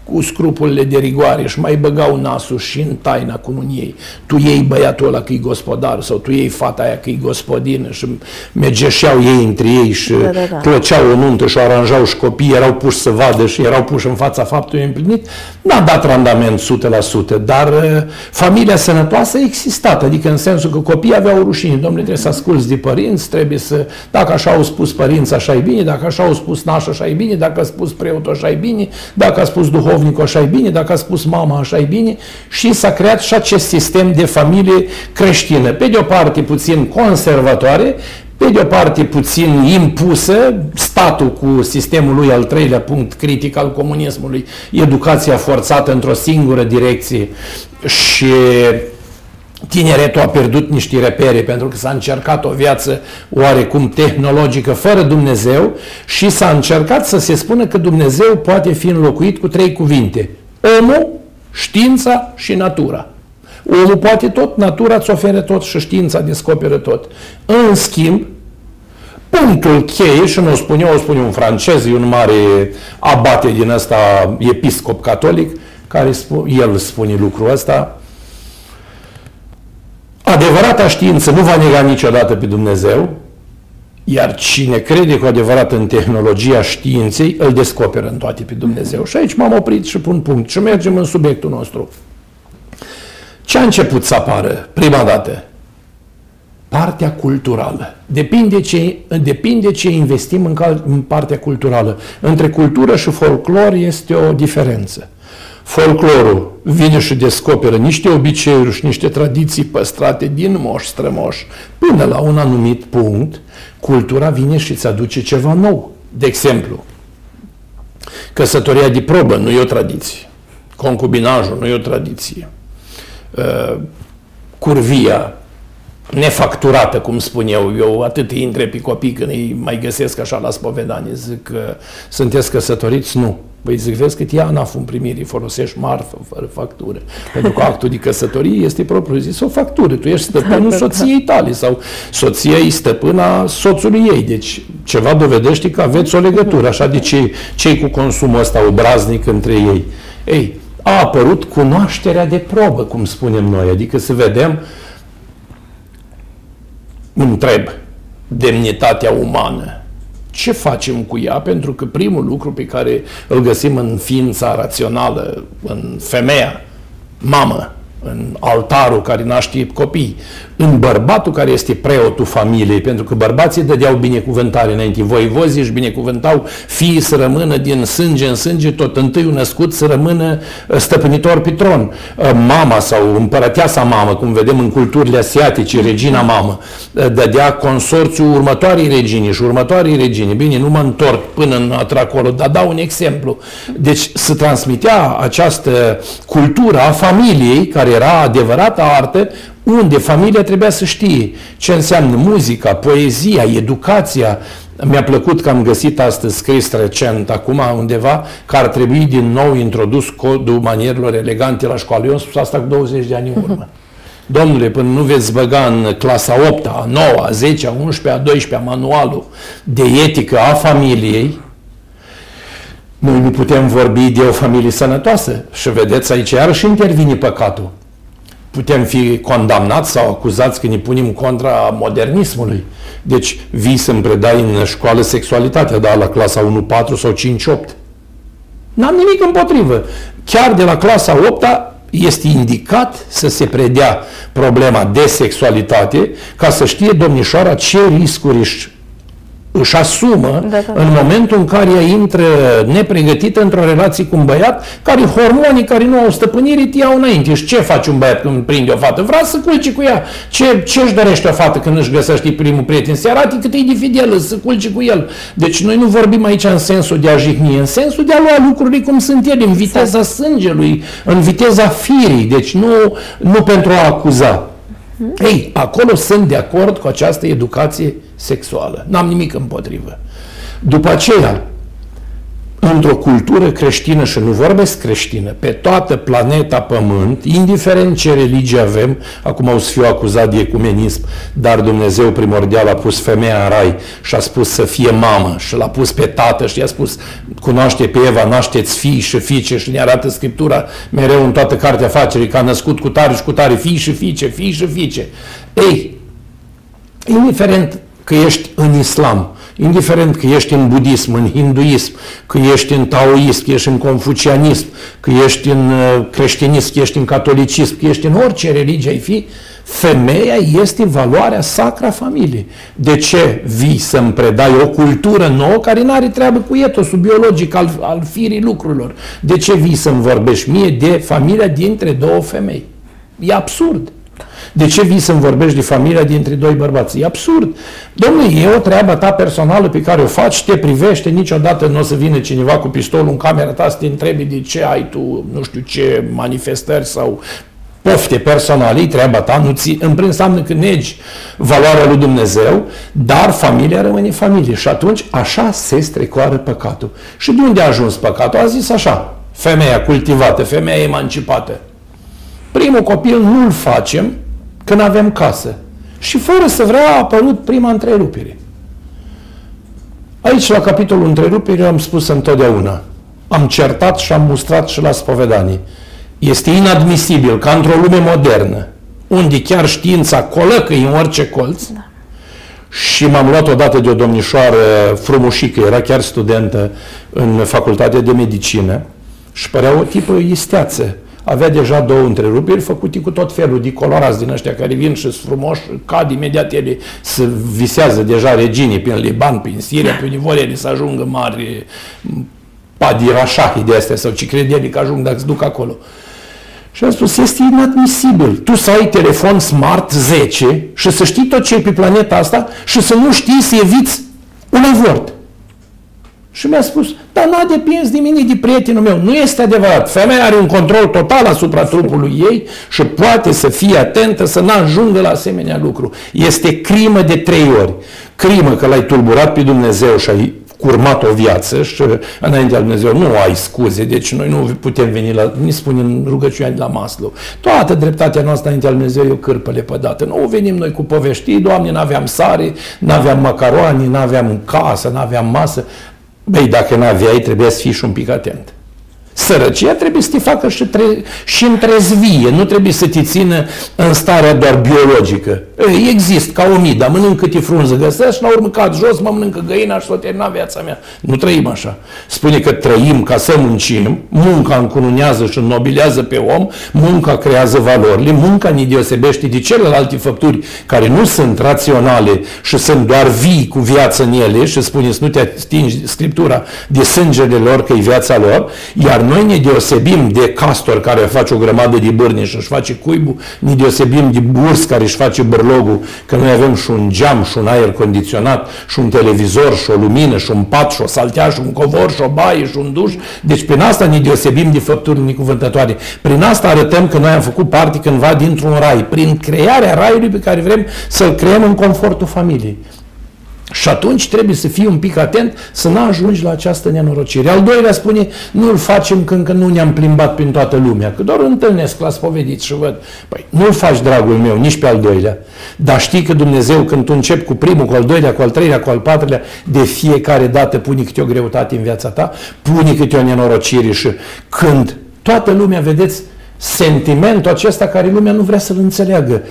cu scrupulele de rigoare și mai băgau nasul și în taina ei. Tu iei băiatul ăla că e gospodar sau tu iei fata aia că e gospodină și mergeșeau ei între ei și da, da, da. plăceau o nuntă și o aranjau și copiii erau puși să vadă și erau puși în fața faptului împlinit. N-a dat randament 100%, dar uh, familia sănătoasă a existat, adică în sensul că copiii aveau rușine. Domnule, trebuie să asculți de părinți, trebuie să, dacă așa au spus părinți, așa e bine, dacă așa au spus naș, așa e bine, dacă a spus preotul, așa e bine, dacă a spus duhovnicul, duhovnicul așa e bine, dacă a spus mama așa e bine și s-a creat și acest sistem de familie creștină. Pe de o parte puțin conservatoare, pe de o parte puțin impusă, statul cu sistemul lui al treilea punct critic al comunismului, educația forțată într-o singură direcție și tineretul a pierdut niște repere pentru că s-a încercat o viață oarecum tehnologică fără Dumnezeu și s-a încercat să se spună că Dumnezeu poate fi înlocuit cu trei cuvinte. Omul, știința și natura. Omul poate tot, natura îți oferă tot și știința descoperă tot. În schimb, punctul cheie, și nu o spun eu, o spune un francez, e un mare abate din ăsta, episcop catolic, care spune, el spune lucrul ăsta, adevărata știință nu va nega niciodată pe Dumnezeu, iar cine crede cu adevărat în tehnologia științei, îl descoperă în toate pe Dumnezeu. Și aici m-am oprit și pun punct și mergem în subiectul nostru. Ce a început să apară prima dată? Partea culturală. Depinde ce, depinde ce investim în, cal, în partea culturală. Între cultură și folclor este o diferență. Folclorul vine și descoperă niște obiceiuri și niște tradiții păstrate din moș strămoș până la un anumit punct, cultura vine și îți aduce ceva nou. De exemplu, căsătoria de probă nu e o tradiție. Concubinajul nu e o tradiție. Uh, curvia nefacturată, cum spun eu. Eu atât îi întreb pe copii când îi mai găsesc așa la spovedanie. Zic, sunteți căsătoriți? Nu. Păi zic, vezi cât ia anaf în primirii, folosești marfă fără factură. Pentru că actul de căsătorie este propriu zis o factură. Tu ești stăpânul soției tale sau soția e stăpâna soțului ei. Deci ceva dovedește că aveți o legătură. Așa de ce cei cu consumul ăsta obraznic între ei? Ei, a apărut cunoașterea de probă, cum spunem noi. Adică să vedem, întreb, demnitatea umană ce facem cu ea? Pentru că primul lucru pe care îl găsim în ființa rațională, în femeia, mamă, în altarul care naște copii, în bărbatul care este preotul familiei, pentru că bărbații dădeau binecuvântare înainte, voivozii își binecuvântau fiii să rămână din sânge în sânge, tot întâi născut să rămână uh, stăpânitor pe tron. Uh, mama sau împărăteasa mamă, cum vedem în culturile asiatice, regina mamă, uh, dădea consorțiul următoarei regini și următoarei regini. Bine, nu mă întorc până în acolo, dar dau un exemplu. Deci se transmitea această cultură a familiei, care era adevărată artă, unde familia trebuia să știe ce înseamnă muzica, poezia, educația. Mi-a plăcut că am găsit astăzi scris recent, acum undeva, că ar trebui din nou introdus codul manierilor elegante la școală. Eu am spus asta cu 20 de ani în urmă. Domnule, până nu veți băga în clasa 8 a 9 a 10 a 11 a 12 a manualul de etică a familiei, noi nu putem vorbi de o familie sănătoasă. Și vedeți, aici iarăși intervine păcatul putem fi condamnați sau acuzați că ne punem contra modernismului. Deci vii să-mi predai în școală sexualitatea, da, la clasa 1-4 sau 5-8. N-am nimic împotrivă. Chiar de la clasa 8 este indicat să se predea problema de sexualitate ca să știe domnișoara ce riscuri își își asumă da, da. în momentul în care ea intră nepregătită într-o relație cu un băiat care hormonii care nu au stăpânire te iau înainte. Și ce face un băiat când prinde o fată? Vrea să culce cu ea. Ce, ce își dorește o fată când își găsește primul prieten? Să arate cât e de fidelă, să culce cu el. Deci noi nu vorbim aici în sensul de a jihni, în sensul de a lua lucrurile cum sunt ele, în viteza sângelui, în viteza firii. Deci nu, nu pentru a acuza. Ei, acolo sunt de acord cu această educație sexuală. N-am nimic împotrivă. După aceea, într-o cultură creștină, și nu vorbesc creștină, pe toată planeta Pământ, indiferent ce religie avem, acum o să fiu acuzat de ecumenism, dar Dumnezeu primordial a pus femeia în rai și a spus să fie mamă și l-a pus pe tată și i-a spus cunoaște pe Eva, nașteți fii și fiice și ne arată Scriptura mereu în toată cartea afacerii că a născut cu tare și cu tare fii și fiice, fii și fiice. Ei, indiferent că ești în islam, indiferent că ești în budism, în hinduism, că ești în taoism, că ești în confucianism, că ești în uh, creștinism, că ești în catolicism, că ești în orice religie ai fi, femeia este valoarea sacra familiei. De ce vii să-mi predai o cultură nouă care nu are treabă cu etosul biologic al, al firii lucrurilor? De ce vii să-mi vorbești mie de familia dintre două femei? E absurd. De ce vii să-mi vorbești de familia dintre doi bărbați? E absurd. Domnule, e o treabă ta personală pe care o faci, te privește, niciodată nu o să vină cineva cu pistolul în camera ta să te întrebi de ce ai tu, nu știu ce, manifestări sau pofte personale, e treaba ta, nu ți, în primul înseamnă că negi valoarea lui Dumnezeu, dar familia rămâne familie. Și atunci așa se strecoară păcatul. Și de unde a ajuns păcatul? A zis așa, femeia cultivată, femeia emancipată. Primul copil nu-l facem când avem casă. Și fără să vrea a apărut prima întrerupere. Aici, la capitolul întrerupere, eu am spus întotdeauna. Am certat și am mustrat și la spovedanii. Este inadmisibil ca într-o lume modernă, unde chiar știința colăcă în orice colț, da. și m-am luat odată de o domnișoară frumușică, era chiar studentă în facultatea de medicină, și părea o tipă isteață. Avea deja două întreruperi făcute cu tot felul de colorați din ăștia care vin și sunt frumoși, cad imediat ele se visează deja reginii prin Liban, prin Siria, pe unde ele să ajungă mari padirașahi de astea sau ce crede ele că ajung dacă se duc acolo. Și am spus, este inadmisibil. Tu să ai telefon smart 10 și să știi tot ce e pe planeta asta și să nu știi să eviți un avort. Și mi-a spus, dar n-a depins de mine, de prietenul meu. Nu este adevărat. Femeia are un control total asupra trupului ei și poate să fie atentă să n-ajungă la asemenea lucru. Este crimă de trei ori. Crimă că l-ai tulburat pe Dumnezeu și ai curmat o viață și înaintea lui Dumnezeu nu ai scuze, deci noi nu putem veni la, ni spune în rugăciunea de la Maslow. Toată dreptatea noastră înaintea lui Dumnezeu e o cârpă lepădată. Nu venim noi cu povești, Doamne, n-aveam sare, n-aveam macaroni, n-aveam casă, n-aveam masă. Băi, dacă n-aveai, trebuia să fii și un pic atent. Sărăcia trebuie să te facă și, tre- și întrezvie, nu trebuie să te țină în starea doar biologică. Există ca o mii, dar mănânc câte frunză găsesc și la urmă cad jos, mă mănâncă găina și s-o termina viața mea. Nu trăim așa. Spune că trăim ca să muncim, munca încununează și înnobilează pe om, munca creează valorile, munca ne deosebește de celelalte făpturi care nu sunt raționale și sunt doar vii cu viață în ele și spune să nu te atingi Scriptura de sângele lor că e viața lor, iar noi ne deosebim de castor care face o grămadă de bârni și își face cuibul, ne deosebim de burs care își face bărlogul, că noi avem și un geam, și un aer condiționat, și un televizor, și o lumină, și un pat, și o saltea, și un covor, și o baie, și un duș. Deci prin asta ne deosebim de făpturi necuvântătoare. Prin asta arătăm că noi am făcut parte cândva dintr-un rai, prin crearea raiului pe care vrem să-l creăm în confortul familiei. Și atunci trebuie să fii un pic atent să nu ajungi la această nenorocire. Al doilea spune, nu-l facem când nu ne-am plimbat prin toată lumea, că doar întâlnesc la spovedit și văd. Păi nu-l faci, dragul meu, nici pe al doilea. Dar știi că Dumnezeu, când tu începi cu primul, cu al doilea, cu al treilea, cu al patrulea, de fiecare dată pune câte o greutate în viața ta, pune câte o nenorocire și când toată lumea, vedeți, sentimentul acesta care lumea nu vrea să-l înțeleagă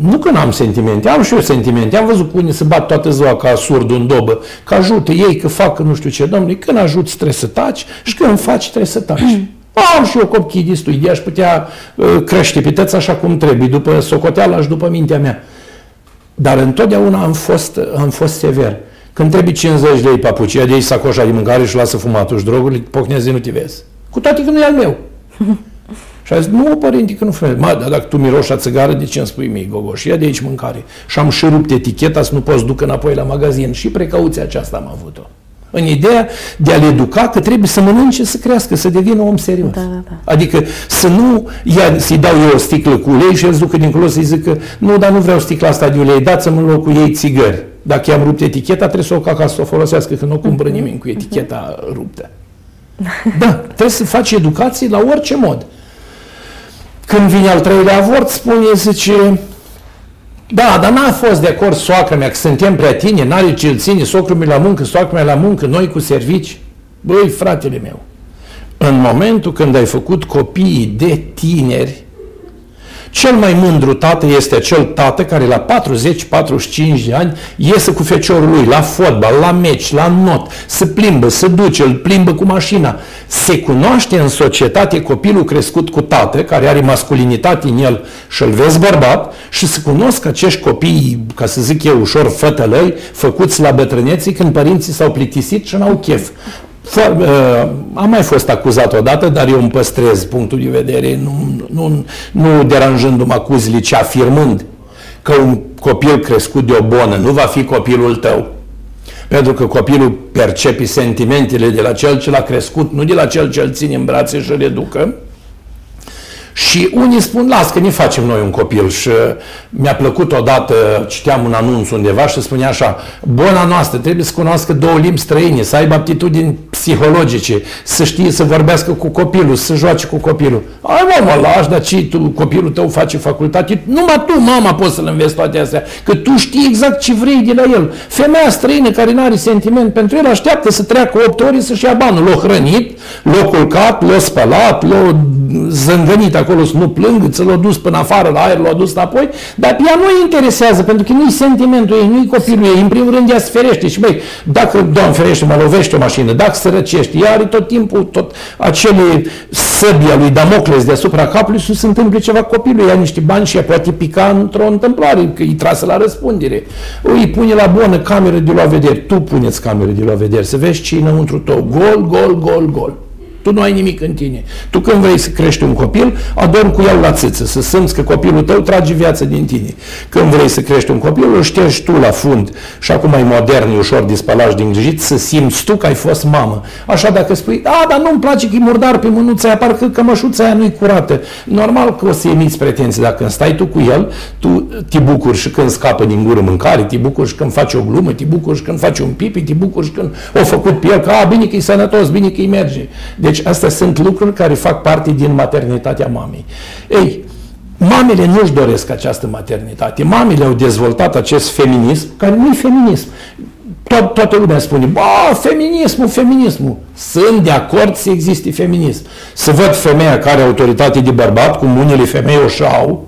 nu că n-am sentimente, am și eu sentimente. Am văzut cu unii să bat toată ziua ca surd în dobă, că ajută ei, că fac nu știu ce. Domnule, când ajut trebuie să taci și când faci trebuie să taci. Am și eu copchii destui, de aș putea uh, crește piteț așa cum trebuie, după socoteala și după mintea mea. Dar întotdeauna am fost, am fost sever. Când trebuie 50 de lei papucia, de aici sacoșa de mâncare și lasă fumatul și drogurile, pocnezi nu te vezi. Cu toate că nu e al meu. Și a zis, nu, părinte, că nu fumezi. Mă, dar dacă tu miroși a țigară, de ce îmi spui mie, Gogoș? Ia de aici mâncare. Și am și rupt eticheta să nu poți ducă înapoi la magazin. Și precauția aceasta am avut-o. În ideea de a-l educa că trebuie să mănânce, să crească, să devină om serios. Da, da, da. Adică să nu ia, să-i dau eu o sticlă cu ulei și el se ducă dincolo să-i zică nu, dar nu vreau sticla asta de ulei, dați-mi în locul ei țigări. Dacă i-am rupt eticheta, trebuie să o ca să o folosească, că nu o cumpără nimeni cu eticheta ruptă. Da, trebuie să faci educație la orice mod. Când vine al treilea avort, spune, zice, da, dar n-a fost de acord soacra mea, că suntem prea tine, n-are ce ține, socrul meu la muncă, soacra mea la muncă, noi cu servici. Băi, fratele meu, în momentul când ai făcut copiii de tineri, cel mai mândru tată este acel tată care la 40-45 de ani iese cu feciorul lui la fotbal, la meci, la not, se plimbă, se duce, îl plimbă cu mașina. Se cunoaște în societate copilul crescut cu tată, care are masculinitate în el și îl vezi bărbat, și se cunosc acești copii, ca să zic eu ușor, fătălăi, făcuți la bătrâneții când părinții s-au plictisit și n-au chef. For, uh, am mai fost acuzat odată, dar eu îmi păstrez punctul de vedere, nu, nu, nu deranjându-mă acuzile, ci afirmând că un copil crescut de o bonă nu va fi copilul tău. Pentru că copilul percepe sentimentele de la cel ce l-a crescut, nu de la cel ce îl ține în brațe și îl educă. Și unii spun, las că ne facem noi un copil și mi-a plăcut odată, citeam un anunț undeva și spunea așa, bona noastră trebuie să cunoască două limbi străine, să aibă aptitudini psihologice, să știe să vorbească cu copilul, să joace cu copilul. Ai mă, mă lași, dar ce tu, copilul tău face facultate? Numai tu, mama, poți să-l înveți toate astea, că tu știi exact ce vrei de la el. Femeia străină care nu are sentiment pentru el așteaptă să treacă 8 ore să-și ia banul. L-a hrănit, l-a culcat, l-a spălat, l-a zângănit acolo să nu plângă, ți l-a dus până afară la aer, l-a dus înapoi, dar ea nu interesează, pentru că nu-i sentimentul ei, nu-i copilul ei, în primul rând ea se ferește și băi, dacă, Doamne ferește, mă lovește o mașină, dacă se răcește, ea are tot timpul tot acele săbia lui Damocles deasupra capului să se întâmple ceva copilul, ia niște bani și ea poate pica într-o întâmplare, că îi trasă la răspundere. Îi pune la bună cameră de la vedere, tu puneți cameră de la vedere, să vezi ce înăuntru tău, gol, gol, gol, gol. Tu nu ai nimic în tine. Tu când vrei să crești un copil, adormi cu el la țâță, să simți că copilul tău trage viață din tine. Când vrei să crești un copil, îl ștergi tu la fund și acum e modern, e ușor de spălat din grijit, să simți tu că ai fost mamă. Așa dacă spui, a, dar nu-mi place că e murdar pe mânuța aia, parcă cămășuța aia nu-i curată. Normal că o să emiți pretenții, dacă când stai tu cu el, tu te bucuri și când scapă din gură mâncare, te bucuri și când faci o glumă, te bucuri și când faci un pipi, te bucuri și când o făcut pe el, că a, bine că e sănătos, bine că îi merge. Deci astea sunt lucruri care fac parte din maternitatea mamei. Ei, mamele nu-și doresc această maternitate. Mamele au dezvoltat acest feminism, care nu e feminism. To- toată lumea spune, ba, feminismul, feminismul. Sunt de acord să existe feminism. Să văd femeia care are autoritate de bărbat, cum unele femei o au,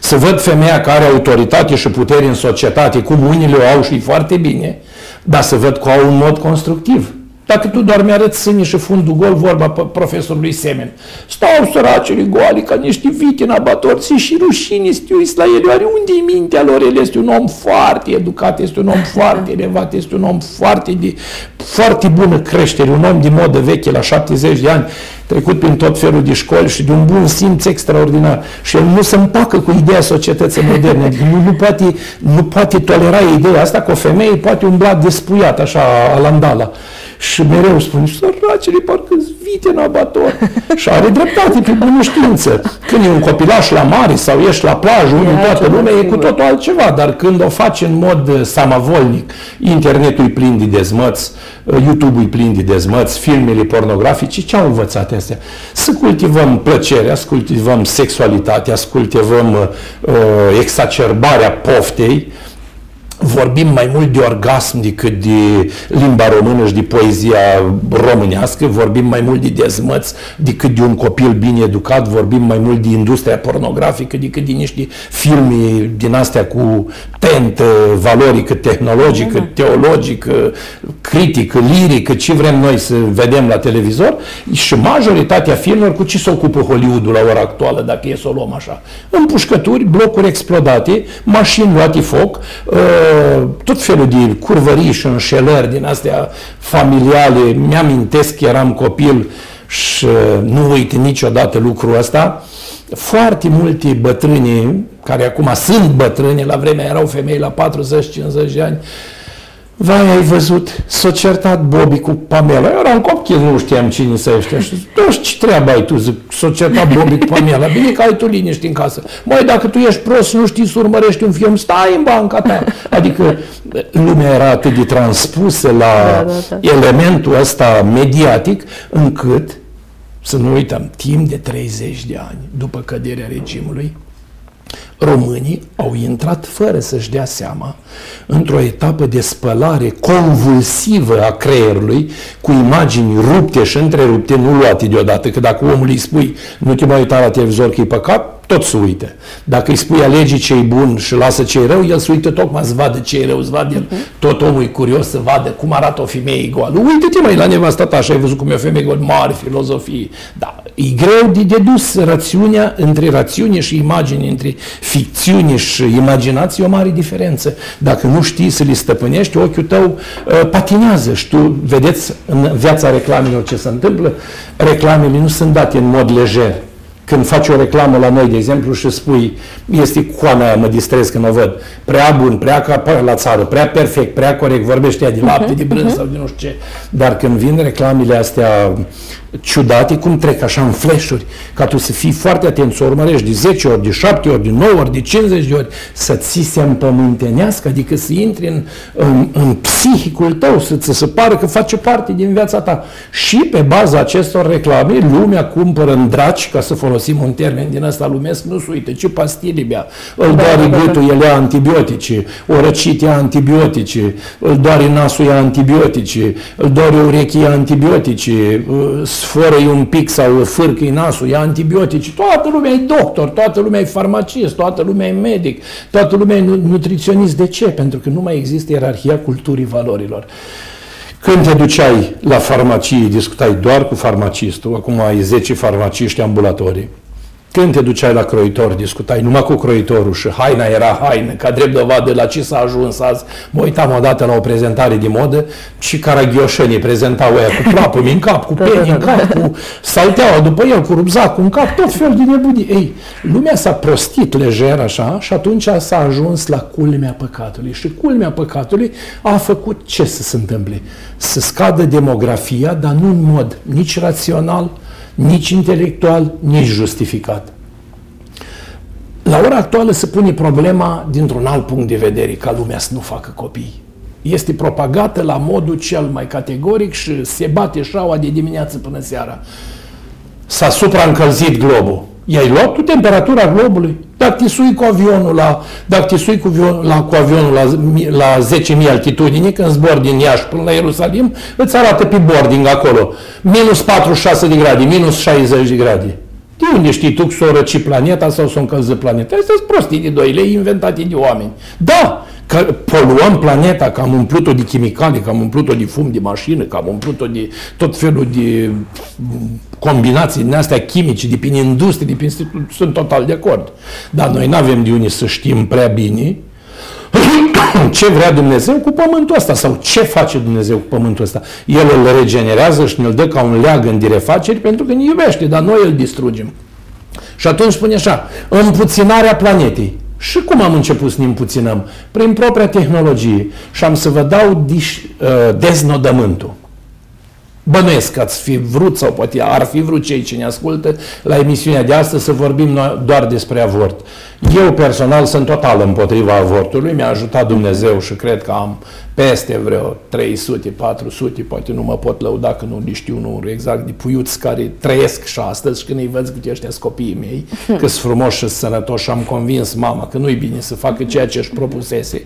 să văd femeia care are autoritate și putere în societate, cum unele o au și foarte bine, dar să văd că au un mod constructiv. Dacă tu doar mi-arăți sânii și fundul gol, vorba profesorului Semen. Stau săracele goale ca niște vite în abator, ți și rușine să te uiți la ele. Oare unde e mintea lor? El este un om foarte educat, este un om foarte elevat, este un om foarte, de, foarte bună creștere, un om din modă veche la 70 de ani, trecut prin tot felul de școli și de un bun simț extraordinar. Și el nu se împacă cu ideea societății moderne. Adică nu, nu, poate, nu poate tolera ideea asta că o femeie poate umbla despuiat, așa, alandala și mereu spune, săracele, parcă vite în abator. și are dreptate pe bună știință. Când e un copilaș la mare sau ești la plajă, unde toată lumea, e cu totul altceva. Dar când o faci în mod uh, samavolnic, internetul e plin de dezmăți, uh, YouTube-ul e plin de dezmăți, filmele pornografice, ce au învățat astea? Să cultivăm plăcerea, să cultivăm sexualitatea, să cultivăm uh, uh exacerbarea poftei, vorbim mai mult de orgasm decât de limba română și de poezia românească, vorbim mai mult de dezmăți decât de un copil bine educat, vorbim mai mult de industria pornografică decât de niște filme din astea cu tentă valorică, tehnologică, mm-hmm. teologică, critică, lirică, ce vrem noi să vedem la televizor și majoritatea filmelor cu ce se ocupă Hollywoodul la ora actuală, dacă e să o luăm așa. Împușcături, blocuri explodate, mașini luate foc, uh, tot felul de curvării și înșelări din astea familiale. Mi-amintesc că eram copil și nu uit niciodată lucrul ăsta. Foarte multe bătrâni, care acum sunt bătrâni, la vremea erau femei la 40-50 de ani, Vai, ai văzut, s-a certat Bobby cu Pamela. Eu eram copil, nu știam cine să ăștia. Și zic, ce treabă ai tu? Zic, s-a certat Bobby cu Pamela. Bine că ai tu liniște în casă. Măi, dacă tu ești prost, nu știi să urmărești un film, stai în banca ta. Adică lumea era atât de transpusă la da, da, da. elementul ăsta mediatic, încât, să nu uităm, timp de 30 de ani după căderea regimului, românii au intrat fără să-și dea seama într-o etapă de spălare convulsivă a creierului cu imagini rupte și întrerupte, nu luate deodată, că dacă omul îi spui nu te mai uita la televizor că e păcat, tot se uită. Dacă îi spui alege ce e bun și lasă ce e rău, el se uită tocmai să vadă ce e rău, să vadă uh-huh. tot omul e curios să vadă cum arată o femeie goală. Uite-te mai la nevasta ta și ai văzut cum e o femeie goală, mare filozofie. Da, e greu de dedus rațiunea între rațiune și imagine, între ficțiune și imaginație, o mare diferență. Dacă nu știi să le stăpânești, ochiul tău uh, patinează și tu vedeți în viața reclamelor ce se întâmplă, reclamele nu sunt date în mod lejer când faci o reclamă la noi, de exemplu, și spui, este coana aia, mă distrez când o văd, prea bun, prea ca la țară, prea perfect, prea corect, vorbește ea de lapte, uh-huh, de brânză uh-huh. sau de nu știu ce. Dar când vin reclamele astea ciudate, cum trec așa în flash-uri, ca tu să fii foarte atent, să urmărești de 10 ori, de 7 ori, de 9 ori, de 50 de ori, să ți se împământenească, adică să intri în, în, în psihicul tău, să ți se pară că face parte din viața ta. Și pe baza acestor reclame, lumea cumpără în draci, ca să folosim un termen din ăsta lumesc, nu se uite, ce pastile bea, îl da, doare da, da, gâtul, el ia antibiotice, o răcit ia antibiotice, îl doare nasul ia antibiotice, îl doare urechi ia antibiotice, sforă un pic sau fârcă nasul, ia antibiotice, toată lumea e doctor, toată lumea e farmacist, toată lumea e medic, toată lumea e nutriționist. De ce? Pentru că nu mai există ierarhia culturii valorilor. Când te duceai la farmacie, discutai doar cu farmacistul, acum ai 10 farmaciști ambulatorii. Când te duceai la croitor, discutai numai cu croitorul și haina era haină, ca drept dovadă la ce s-a ajuns azi. Mă uitam odată la o prezentare de modă și caraghioșenii prezentau aia cu plapă în cap, cu peni în cap, cu salteaua după el, cu rubzacul în cap, tot fel de nebunii. Ei, lumea s-a prostit lejer așa și atunci s-a ajuns la culmea păcatului. Și culmea păcatului a făcut ce să se întâmple? Să scadă demografia, dar nu în mod nici rațional, nici intelectual, nici justificat. La ora actuală se pune problema dintr-un alt punct de vedere, ca lumea să nu facă copii. Este propagată la modul cel mai categoric și se bate șaua de dimineață până seara. S-a supraîncălzit globul. I-ai luat tu temperatura globului? Dacă te sui cu avionul la, dacă te sui cu, avion, la, cu avionul la, la 10.000 altitudine, când zbor din Iași până la Ierusalim, îți arată pe boarding acolo. Minus 46 de grade, minus 60 de grade. De unde știi tu că s-o răci planeta sau s-o încălză planeta? Astea sunt prostii de doi lei inventate de oameni. Da, că poluăm planeta, că am umplut-o de chimicale, că am umplut-o de fum de mașină, că am umplut-o de tot felul de combinații din astea chimice, de prin industrie, de prin sunt total de acord. Dar noi nu avem de unde să știm prea bine ce vrea Dumnezeu cu pământul ăsta sau ce face Dumnezeu cu pământul ăsta. El îl regenerează și ne-l dă ca un leagăn de refaceri pentru că ne iubește, dar noi îl distrugem. Și atunci spune așa, împuținarea planetei. Și cum am început să ne împuținăm? Prin propria tehnologie. Și am să vă dau diș, uh, deznodământul. Bănuiesc că ați fi vrut sau poate ar fi vrut cei ce ne ascultă la emisiunea de astăzi să vorbim doar despre avort. Eu personal sunt total împotriva avortului, mi-a ajutat Dumnezeu și cred că am peste vreo 300, 400, poate nu mă pot lăuda că nu știu numărul exact de puiuți care trăiesc și astăzi și când îi văd că ăștia copiii mei, că sunt frumoși și sănătoși și am convins mama că nu-i bine să facă ceea ce își propusese.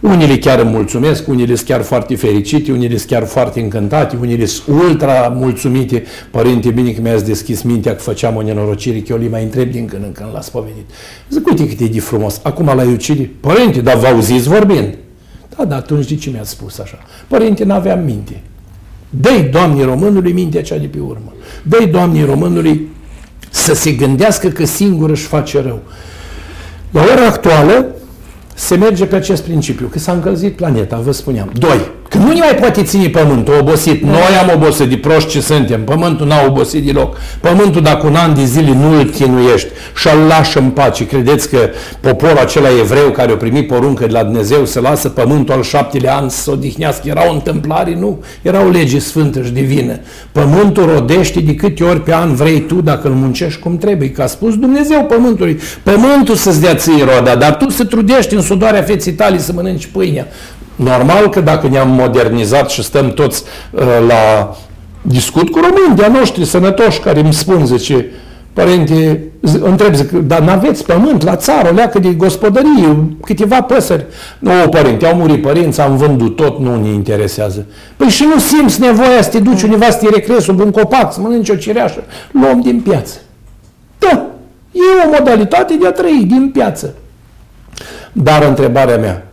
Unii chiar îmi mulțumesc, unii sunt chiar foarte fericite, unii sunt chiar foarte încântate, unii sunt ultra mulțumite. Părinte, bine că mi-ați deschis mintea că făceam o nenorocire, că eu li mai întreb din când în când l-a spovedit. Zic, uite cât e de frumos, acum la ucide. Părinte, dar vă auziți vorbind? Da, da, atunci de ce mi-ați spus așa? Părinte, n-aveam minte. Dă-i, Doamne Românului, mintea cea de pe urmă. Dă-i, Doamne Românului, să se gândească că singur își face rău. La ora actuală, se merge pe acest principiu, că s-a încălzit planeta, vă spuneam. Doi, că nu ne mai poate ține pământul obosit. Noi am obosit de proști ce suntem. Pământul n-a obosit deloc. Pământul dacă un an de zile nu îl chinuiești și îl lași în pace. Credeți că poporul acela evreu care a primit poruncă de la Dumnezeu să lasă pământul al șaptele an să odihnească era o întâmplare? Nu. Era o lege sfântă și divină. Pământul rodește de câte ori pe an vrei tu dacă îl muncești cum trebuie. Că a spus Dumnezeu pământului. Pământul să-ți dea ție roda, dar tu să trudești în sudoarea feții tale să mănânci pâinea. Normal că dacă ne-am modernizat și stăm toți uh, la discut cu români de-a noștri sănătoși care îmi spun, zice, părinte, întreb, zic, dar n-aveți pământ la țară, o leacă de gospodărie, câteva păsări. Nu, părinte, au murit părinți, am vândut tot, nu ne interesează. Păi și nu simți nevoia să te duci undeva să te recrezi sub un copac, să mănânci o cireașă. Luăm din piață. Da, e o modalitate de a trăi din piață. Dar întrebarea mea,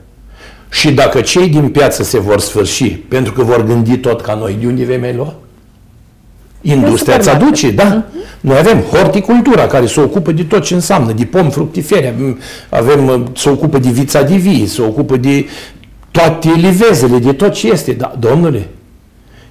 și dacă cei din piață se vor sfârși, pentru că vor gândi tot ca noi, de unde vei mai lua? Industria îți aduce, da? Uh-huh. Noi avem horticultura care se ocupă de tot ce înseamnă, de pom fructiferi, avem, avem se ocupă de vița de vii, se ocupă de toate livezele, de tot ce este. Da, domnule,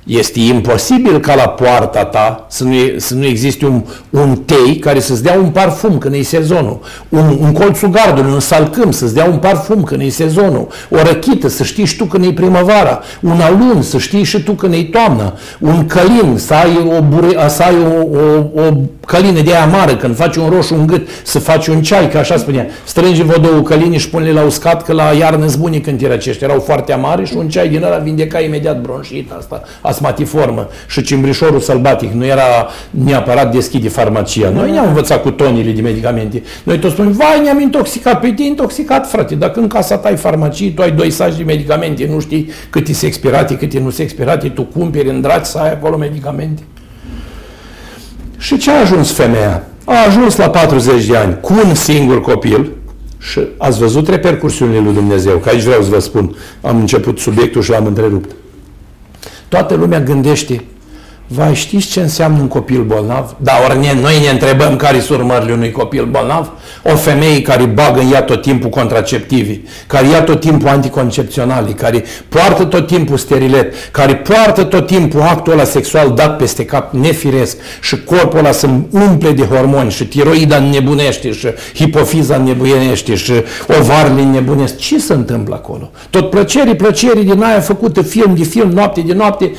Este imposibil ca la poarta ta să nu, să nu existe un, un tei care să-ți dea un parfum când e sezonul, un, un colțul gardului, un salcâm să-ți dea un parfum când e sezonul, o răchită să știi și tu când e primăvara, un alun să știi și tu când e toamna, un călin să ai o, bure, să ai o, o, o călină de aia mare, când faci un roșu în gât, să faci un ceai, că așa spunea, strânge vă două călini și pune-le la uscat, că la iarnă zbuni când era aceștia, erau foarte amare și un ceai din ăla vindeca imediat bronșit asta, asmatiformă și cimbrișorul sălbatic, nu era neapărat deschide farmacia. Noi ne-am învățat cu tonile de medicamente. Noi toți spunem, vai, ne-am intoxicat, pe tine intoxicat, frate, dacă în casa ta ai farmacie, tu ai doi saci de medicamente, nu știi cât se expirate, cât nu se expirate, tu cumperi în dragi să ai acolo medicamente. Și ce a ajuns femeia? A ajuns la 40 de ani cu un singur copil și ați văzut repercursiunile lui Dumnezeu, că aici vreau să vă spun, am început subiectul și l-am întrerupt. Toată lumea gândește, vai, știți ce înseamnă un copil bolnav? Da, ori ne, noi ne întrebăm care sunt urmările unui copil bolnav? O femeie care bagă în ea tot timpul contraceptivi, care ia tot timpul anticoncepționale, care poartă tot timpul sterilet, care poartă tot timpul actul ăla sexual dat peste cap nefiresc și corpul ăla se umple de hormoni și tiroida înnebunește și hipofiza înnebunește și ovarele înnebunesc. Ce se întâmplă acolo? Tot plăcerii, plăcerii din aia făcută film de film, noapte de noapte,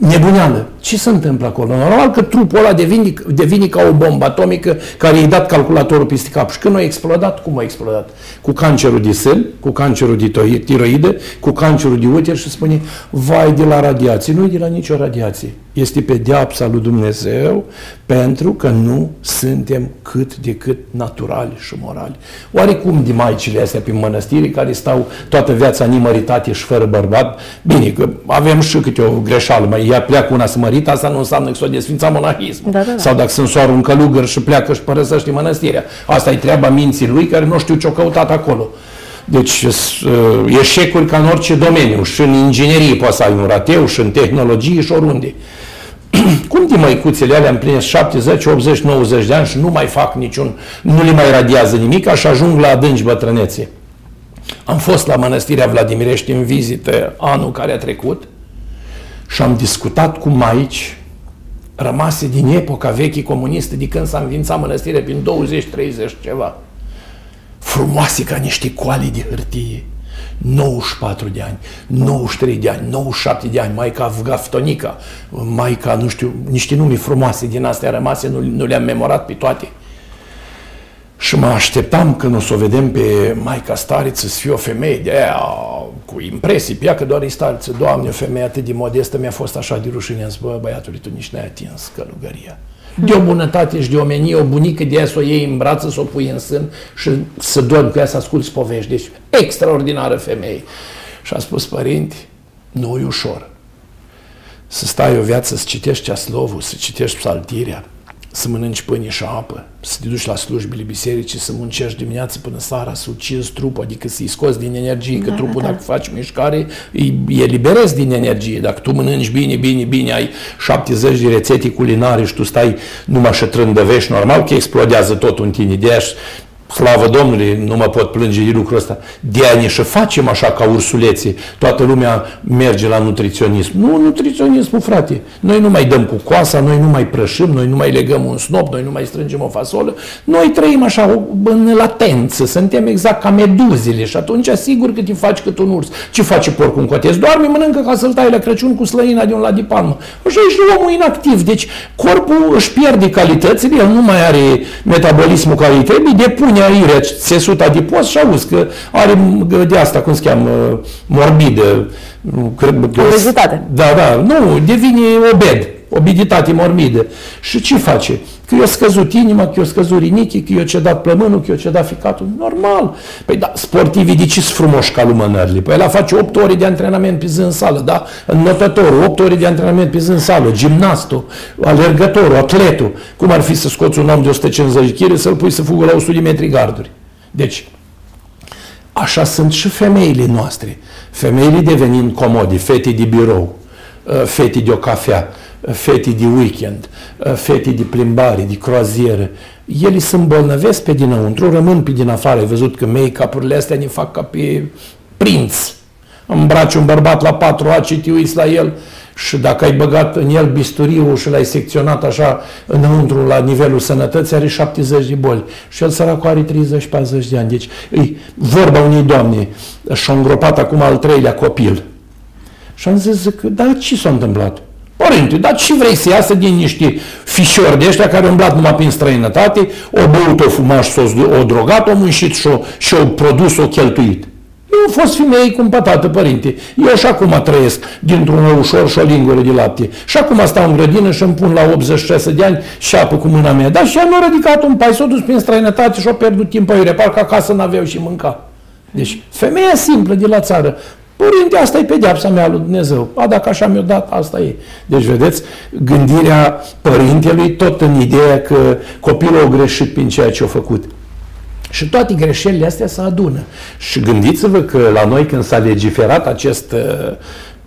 niebuniany. Ce se întâmplă acolo? Normal că trupul ăla devine, devine ca o bombă atomică care i-a dat calculatorul peste cap. Și când a explodat, cum a explodat? Cu cancerul de sân, cu cancerul de tiroide, cu cancerul de uter și spune, vai de la radiație. Nu de la nicio radiație. Este pedeapsa lui Dumnezeu pentru că nu suntem cât de cât naturali și morali. Oarecum de maicile astea pe mănăstiri care stau toată viața nimăritate și fără bărbat, bine, că avem și câte o greșeală, mai ea pleacă una să mărit, asta nu înseamnă că s-o desfința monahism. Da, da, da. Sau dacă sunt soară un călugăr și pleacă și părăsește mănăstirea. Asta e treaba minții lui care nu știu ce-o căutat acolo. Deci uh, eșecuri ca în orice domeniu, și în inginerie poate să ai un rateu, și în tehnologie, și oriunde. Cum de măicuțele alea împlinesc 70, 80, 90 de ani și nu mai fac niciun, nu le mai radiază nimic și ajung la adânci bătrânețe. Am fost la Mănăstirea Vladimirești în vizită anul care a trecut și am discutat cu maici rămase din epoca veche comunistă, de când s-a înființat mănăstirea prin 20-30 ceva. Frumoase ca niște coale de hârtie. 94 de ani, 93 de ani, 97 de ani, Maica Gaftonica, Maica, nu știu, niște nume frumoase din astea rămase, nu, nu le-am memorat pe toate. Și mă așteptam când o să o vedem pe Maica Stariță să fie o femeie de aia cu impresii, pe ea că doar e stariță. Doamne, o femeie atât de modestă mi-a fost așa de rușine. Am zis, bă, băiatule, tu nici n-ai atins călugăria. De o bunătate și de omenie, o bunică de aia să o iei în brață, să o pui în sân și să dormi cu ea să asculți povești. Deci, extraordinară femeie. Și a spus, părinți, nu e ușor. Să stai o viață, să citești ceaslovul, să citești psaltirea, să mănânci pâine și apă, să te duci la slujbile bisericii, să muncești dimineața până seara, să ucizi trupul, adică să-i scoți din energie, că da, trupul da. dacă faci mișcare, e eliberezi din energie. Dacă tu mănânci bine, bine, bine, ai 70 de rețete culinare și tu stai numai și trândăvești, normal că explodează tot în tine. De Slavă Domnului, nu mă pot plânge de lucrul ăsta. De a ne și facem așa ca ursulețe. Toată lumea merge la nutriționism. Nu nutriționismul, frate. Noi nu mai dăm cu coasa, noi nu mai prășim, noi nu mai legăm un snop, noi nu mai strângem o fasolă. Noi trăim așa în latență, suntem exact ca meduzele și atunci sigur că te faci cât un urs. Ce face porcul în cotez? Doarme, mănâncă ca să-l tai la Crăciun cu slăina de un lat de palmă. Așa ești omul inactiv. Deci corpul își pierde calitățile, el nu mai are metabolismul care îi trebuie, depune aiurea, țesut adipos și auzi că are de asta, cum se cheamă, morbidă. Obezitate. Da, da, nu, devine obed, obiditate morbidă. Și ce face? Că i-a scăzut inima, că i-a scăzut rinichii, că i-a cedat plămânul, că i-a cedat ficatul. Normal. Păi da, sportivii de ce sunt frumoși ca lumânările? Păi el face 8 ore de antrenament pe zi în sală, da? Înnotătorul, 8 ore de antrenament pe zi în sală, gimnastul, alergătorul, atletul. Cum ar fi să scoți un om de 150 kg să-l pui să fugă la 100 de metri garduri? Deci, așa sunt și femeile noastre. Femeile devenind comodi, fete de birou, fete de o cafea, fete de weekend, fete de plimbare, de croazieră, ele se îmbolnăvesc pe dinăuntru, rămân pe din afară. Ai văzut că make-up-urile astea ne fac ca pe prinț. Îmbraci un bărbat la 4 A și te uiți la el și dacă ai băgat în el bisturiul și l-ai secționat așa înăuntru la nivelul sănătății, are 70 de boli. Și el săracul are 30-40 de ani. Deci e vorba unei doamne și-a îngropat acum al treilea copil. Și am zis, că, da, ce s-a întâmplat? Părinte, dar ce vrei să iasă din niște fișori de ăștia care au umblat numai prin străinătate, o băut, o fumat și o drogat, o muncit și o, și o produs, o cheltuit? Eu am fost femeie cumpătată, părinte. Eu și acum trăiesc dintr-un ușor și o lingură de lapte. Și acum stau în grădină și îmi pun la 86 de ani și apă cu mâna mea. Dar și ea nu a ridicat un pai, s-a dus prin străinătate și a pierdut timp pe parcă acasă n-aveau și mânca. Deci, femeia simplă de la țară, Părinte, asta e pedeapsa mea lui Dumnezeu. A, dacă așa mi-o dat, asta e. Deci, vedeți, gândirea părintelui tot în ideea că copilul a greșit prin ceea ce a făcut. Și toate greșelile astea se adună. Și gândiți-vă că la noi când s-a legiferat acest uh,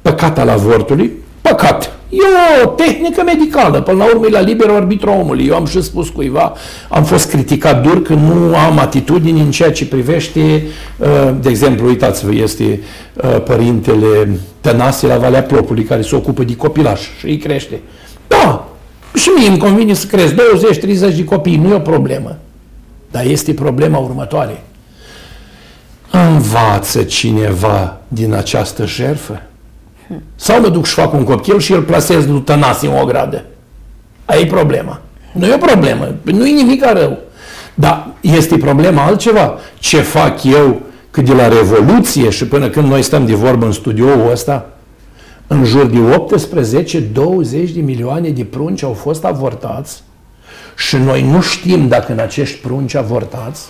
păcat al avortului, păcat, E o tehnică medicală, până la urmă e la liber arbitru omului. Eu am și spus cuiva, am fost criticat dur că nu am atitudini în ceea ce privește, uh, de exemplu, uitați-vă, este uh, părintele Tănase la Valea Plopului, care se ocupă de copilaș și îi crește. Da, și mie îmi convine să cresc 20-30 de copii, nu e o problemă. Dar este problema următoare. Învață cineva din această jertfă? Sau mă duc și fac un copil și îl plasez lui Tănase în o gradă. Aia e problema. Nu e o problemă, nu e nimic rău. Dar este problema altceva. Ce fac eu că de la Revoluție și până când noi stăm de vorbă în studioul ăsta, în jur de 18-20 de milioane de prunci au fost avortați și noi nu știm dacă în acești prunci avortați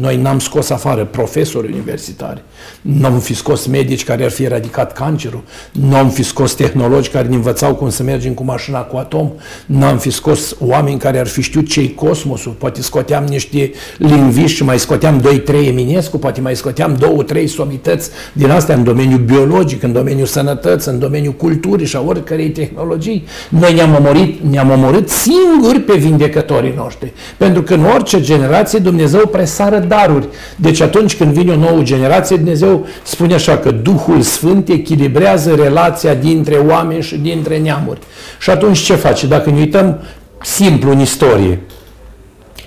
noi n-am scos afară profesori universitari, nu am fi scos medici care ar fi eradicat cancerul, nu am fi scos tehnologi care ne învățau cum să mergem cu mașina cu atom, nu am fi scos oameni care ar fi știut ce-i cosmosul, poate scoteam niște lingviști și mai scoteam 2-3 Eminescu, poate mai scoteam 2-3 somități din astea în domeniul biologic, în domeniul sănătății, în domeniul culturii și a oricărei tehnologii. Noi ne-am omorât, ne-am omorât singuri pe vindecătorii noștri, pentru că în orice generație Dumnezeu presară daruri. Deci atunci când vine o nouă generație, Dumnezeu spune așa că Duhul Sfânt echilibrează relația dintre oameni și dintre neamuri. Și atunci ce face? Dacă ne uităm simplu în istorie,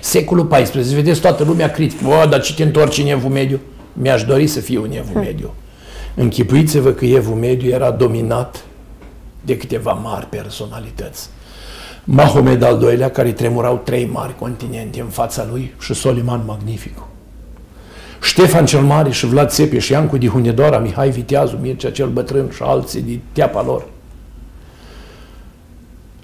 secolul XIV, vedeți toată lumea critică, o, dar ce te întorci în Evul Mediu? Mi-aș dori să fiu în Evul Mediu. Închipuiți-vă că Evul Mediu era dominat de câteva mari personalități. Mahomed al doilea, care tremurau trei mari continente în fața lui, și Soliman Magnificul. Ștefan cel Mare și Vlad Țepe și Iancu Dihunedora, Mihai Viteazu, Mircea cel Bătrân și alții de teapa lor.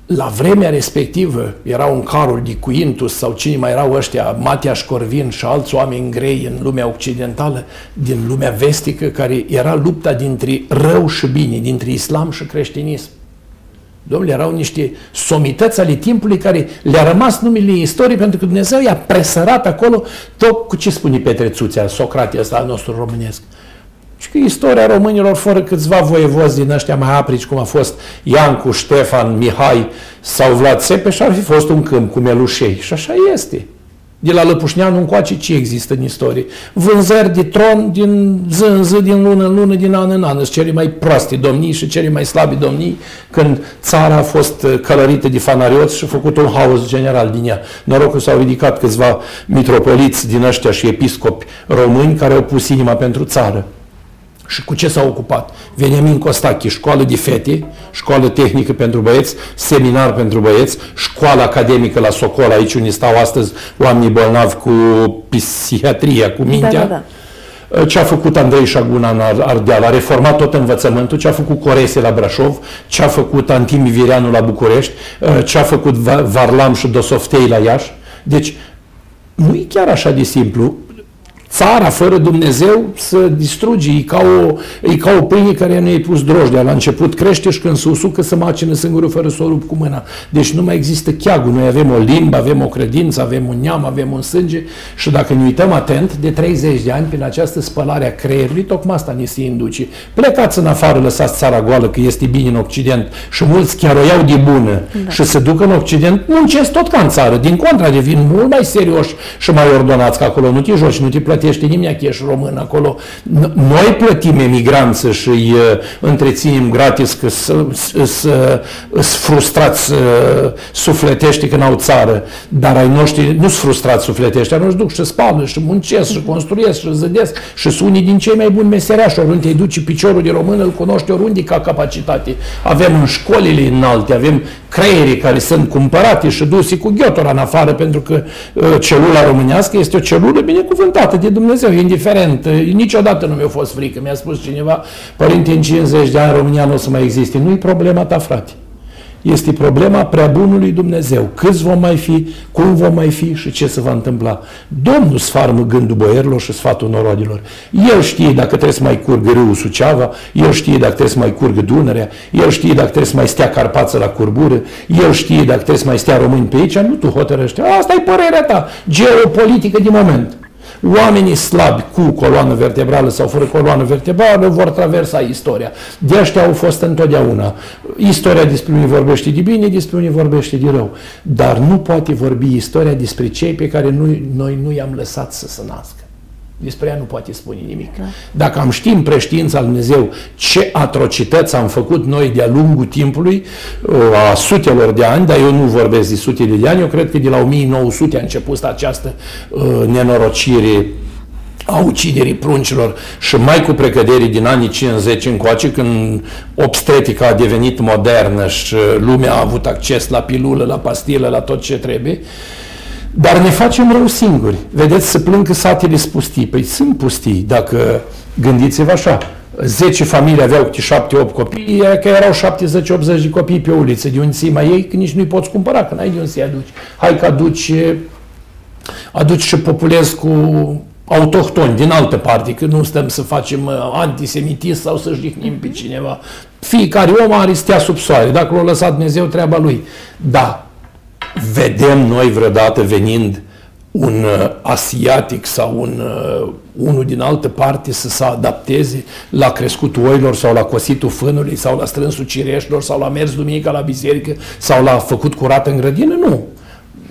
La vremea respectivă era un carul de Cuintus sau cine mai erau ăștia, Matias Corvin și alți oameni grei în lumea occidentală, din lumea vestică, care era lupta dintre rău și bine, dintre islam și creștinism. Domnule, erau niște somități ale timpului care le-a rămas numele istorie pentru că Dumnezeu i-a presărat acolo tot cu ce spune Petre Țuțea, Socratie ăsta al nostru românesc. Și că istoria românilor fără câțiva voievozi din ăștia mai aprici, cum a fost Iancu, Ștefan, Mihai sau Vlad Țepeș, ar fi fost un câmp cu melușei. Și așa este. De la Lăpușneanu încoace ce există în istorie? Vânzări de tron din zi în zi, din lună în lună, din an în an. Sunt cele mai proaste domnii și cele mai slabi domnii când țara a fost uh, călărită de fanarioți și a făcut un haos general din ea. Noroc că s-au ridicat câțiva mitropoliți din ăștia și episcopi români care au pus inima pentru țară. Și cu ce s-a ocupat? Veniamin Costache, școală de fete, școală tehnică pentru băieți, seminar pentru băieți, școală academică la Socol, aici unde stau astăzi oamenii bolnavi cu psihiatria, cu mintea. Da, da, da. Ce a făcut Andrei Șaguna în Ardeal? A reformat tot învățământul, ce a făcut Corese la Brașov, ce a făcut Antimi Vireanu la București, ce a făcut Varlam și Dosoftei la Iași. Deci, nu e chiar așa de simplu țara fără Dumnezeu să distruge, e ca o, e ca o pâine care nu i pus drojdea. La început crește și când se usucă să macină singurul fără să o rup cu mâna. Deci nu mai există cheagul. Noi avem o limbă, avem o credință, avem un neam, avem un sânge și dacă ne uităm atent, de 30 de ani, prin această spălare a creierului, tocmai asta ne se induce. Plecați în afară, lăsați țara goală, că este bine în Occident și mulți chiar o iau de bună da. și se duc în Occident, muncesc tot ca în țară. Din contra, devin mult mai serioși și mai ordonați, că acolo nu te joci, nu te plătești plătește nimeni că ești român acolo. Noi plătim emigranță și îi uh, întreținem gratis că sunt frustrați uh, sufletește când au țară, dar ai noștri nu sunt frustrați sufletește, nu duc și spală și muncesc și construiesc și zădesc și sunt unii din cei mai buni meseriași, oriunde îi duci piciorul de român, îl cunoști oriunde ca capacitate. Avem în școlile înalte, avem creierii care sunt cumpărate și duse cu ghiotora în afară pentru că uh, celula românească este o celulă binecuvântată de Dumnezeu, indiferent. Uh, niciodată nu mi-a fost frică. Mi-a spus cineva, părinte, în 50 de ani România nu o să mai existe. Nu-i problema ta, frate este problema prea bunului Dumnezeu. Câți vom mai fi, cum vom mai fi și ce se va întâmpla. Domnul sfarmă gândul boierilor și sfatul norodilor. El știe dacă trebuie să mai curgă râul Suceava, el știe dacă trebuie să mai curgă Dunărea, el știe dacă trebuie să mai stea Carpață la curbură, el știe dacă trebuie să mai stea români pe aici, nu tu hotărăște. Asta e părerea ta, geopolitică de moment. Oamenii slabi cu coloană vertebrală sau fără coloană vertebrală vor traversa istoria. De ăștia au fost întotdeauna. Istoria despre unii vorbește de bine, despre unii vorbește de rău. Dar nu poate vorbi istoria despre cei pe care noi, noi nu i-am lăsat să se nască despre ea nu poate spune nimic. Da. Dacă am ști în preștiința lui Dumnezeu ce atrocități am făcut noi de-a lungul timpului, a sutelor de ani, dar eu nu vorbesc de sutele de ani, eu cred că de la 1900 a început această uh, nenorocire a uciderii pruncilor și mai cu precăderii din anii 50 încoace, când obstetrica a devenit modernă și lumea a avut acces la pilulă, la pastilă, la tot ce trebuie, uh, dar ne facem rău singuri. Vedeți, să plâng că satele sunt pustii. Păi sunt pustii, dacă gândiți-vă așa. 10 familii aveau câte 7-8 copii, că erau 70-80 de copii pe uliță, de unde să mai ei, că nici nu-i poți cumpăra, că n-ai de unde să-i aduci. Hai că aduci, aduci și populezi cu autohtoni din altă parte, că nu stăm să facem uh, antisemitism sau să jihnim pe cineva. Fiecare om are stea sub soare. Dacă l-a lăsat Dumnezeu, treaba lui. Da, vedem noi vreodată venind un uh, asiatic sau un, uh, unul din altă parte să se adapteze la crescutul oilor sau la cositul fânului sau la strânsul cireșilor sau la mers duminica la biserică sau la făcut curat în grădină? Nu.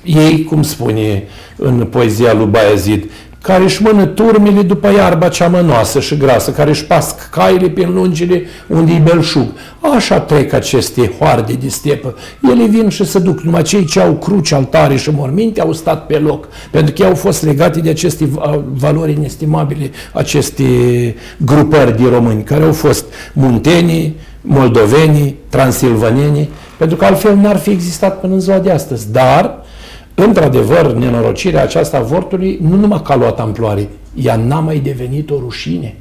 Ei, cum spune în poezia lui Bayezid, care își mână turmele după iarba cea mănoasă și grasă, care își pasc caile prin lungile unde e belșug. Așa trec aceste hoarde de stepă. Ele vin și se duc. Numai cei ce au cruci, altare și morminte au stat pe loc, pentru că ei au fost legate de aceste valori inestimabile, aceste grupări de români, care au fost muntenii, moldovenii, transilvanenii, pentru că altfel n-ar fi existat până în ziua de astăzi. Dar Într-adevăr, nenorocirea aceasta avortului nu numai că a luat amploare, ea n-a mai devenit o rușine.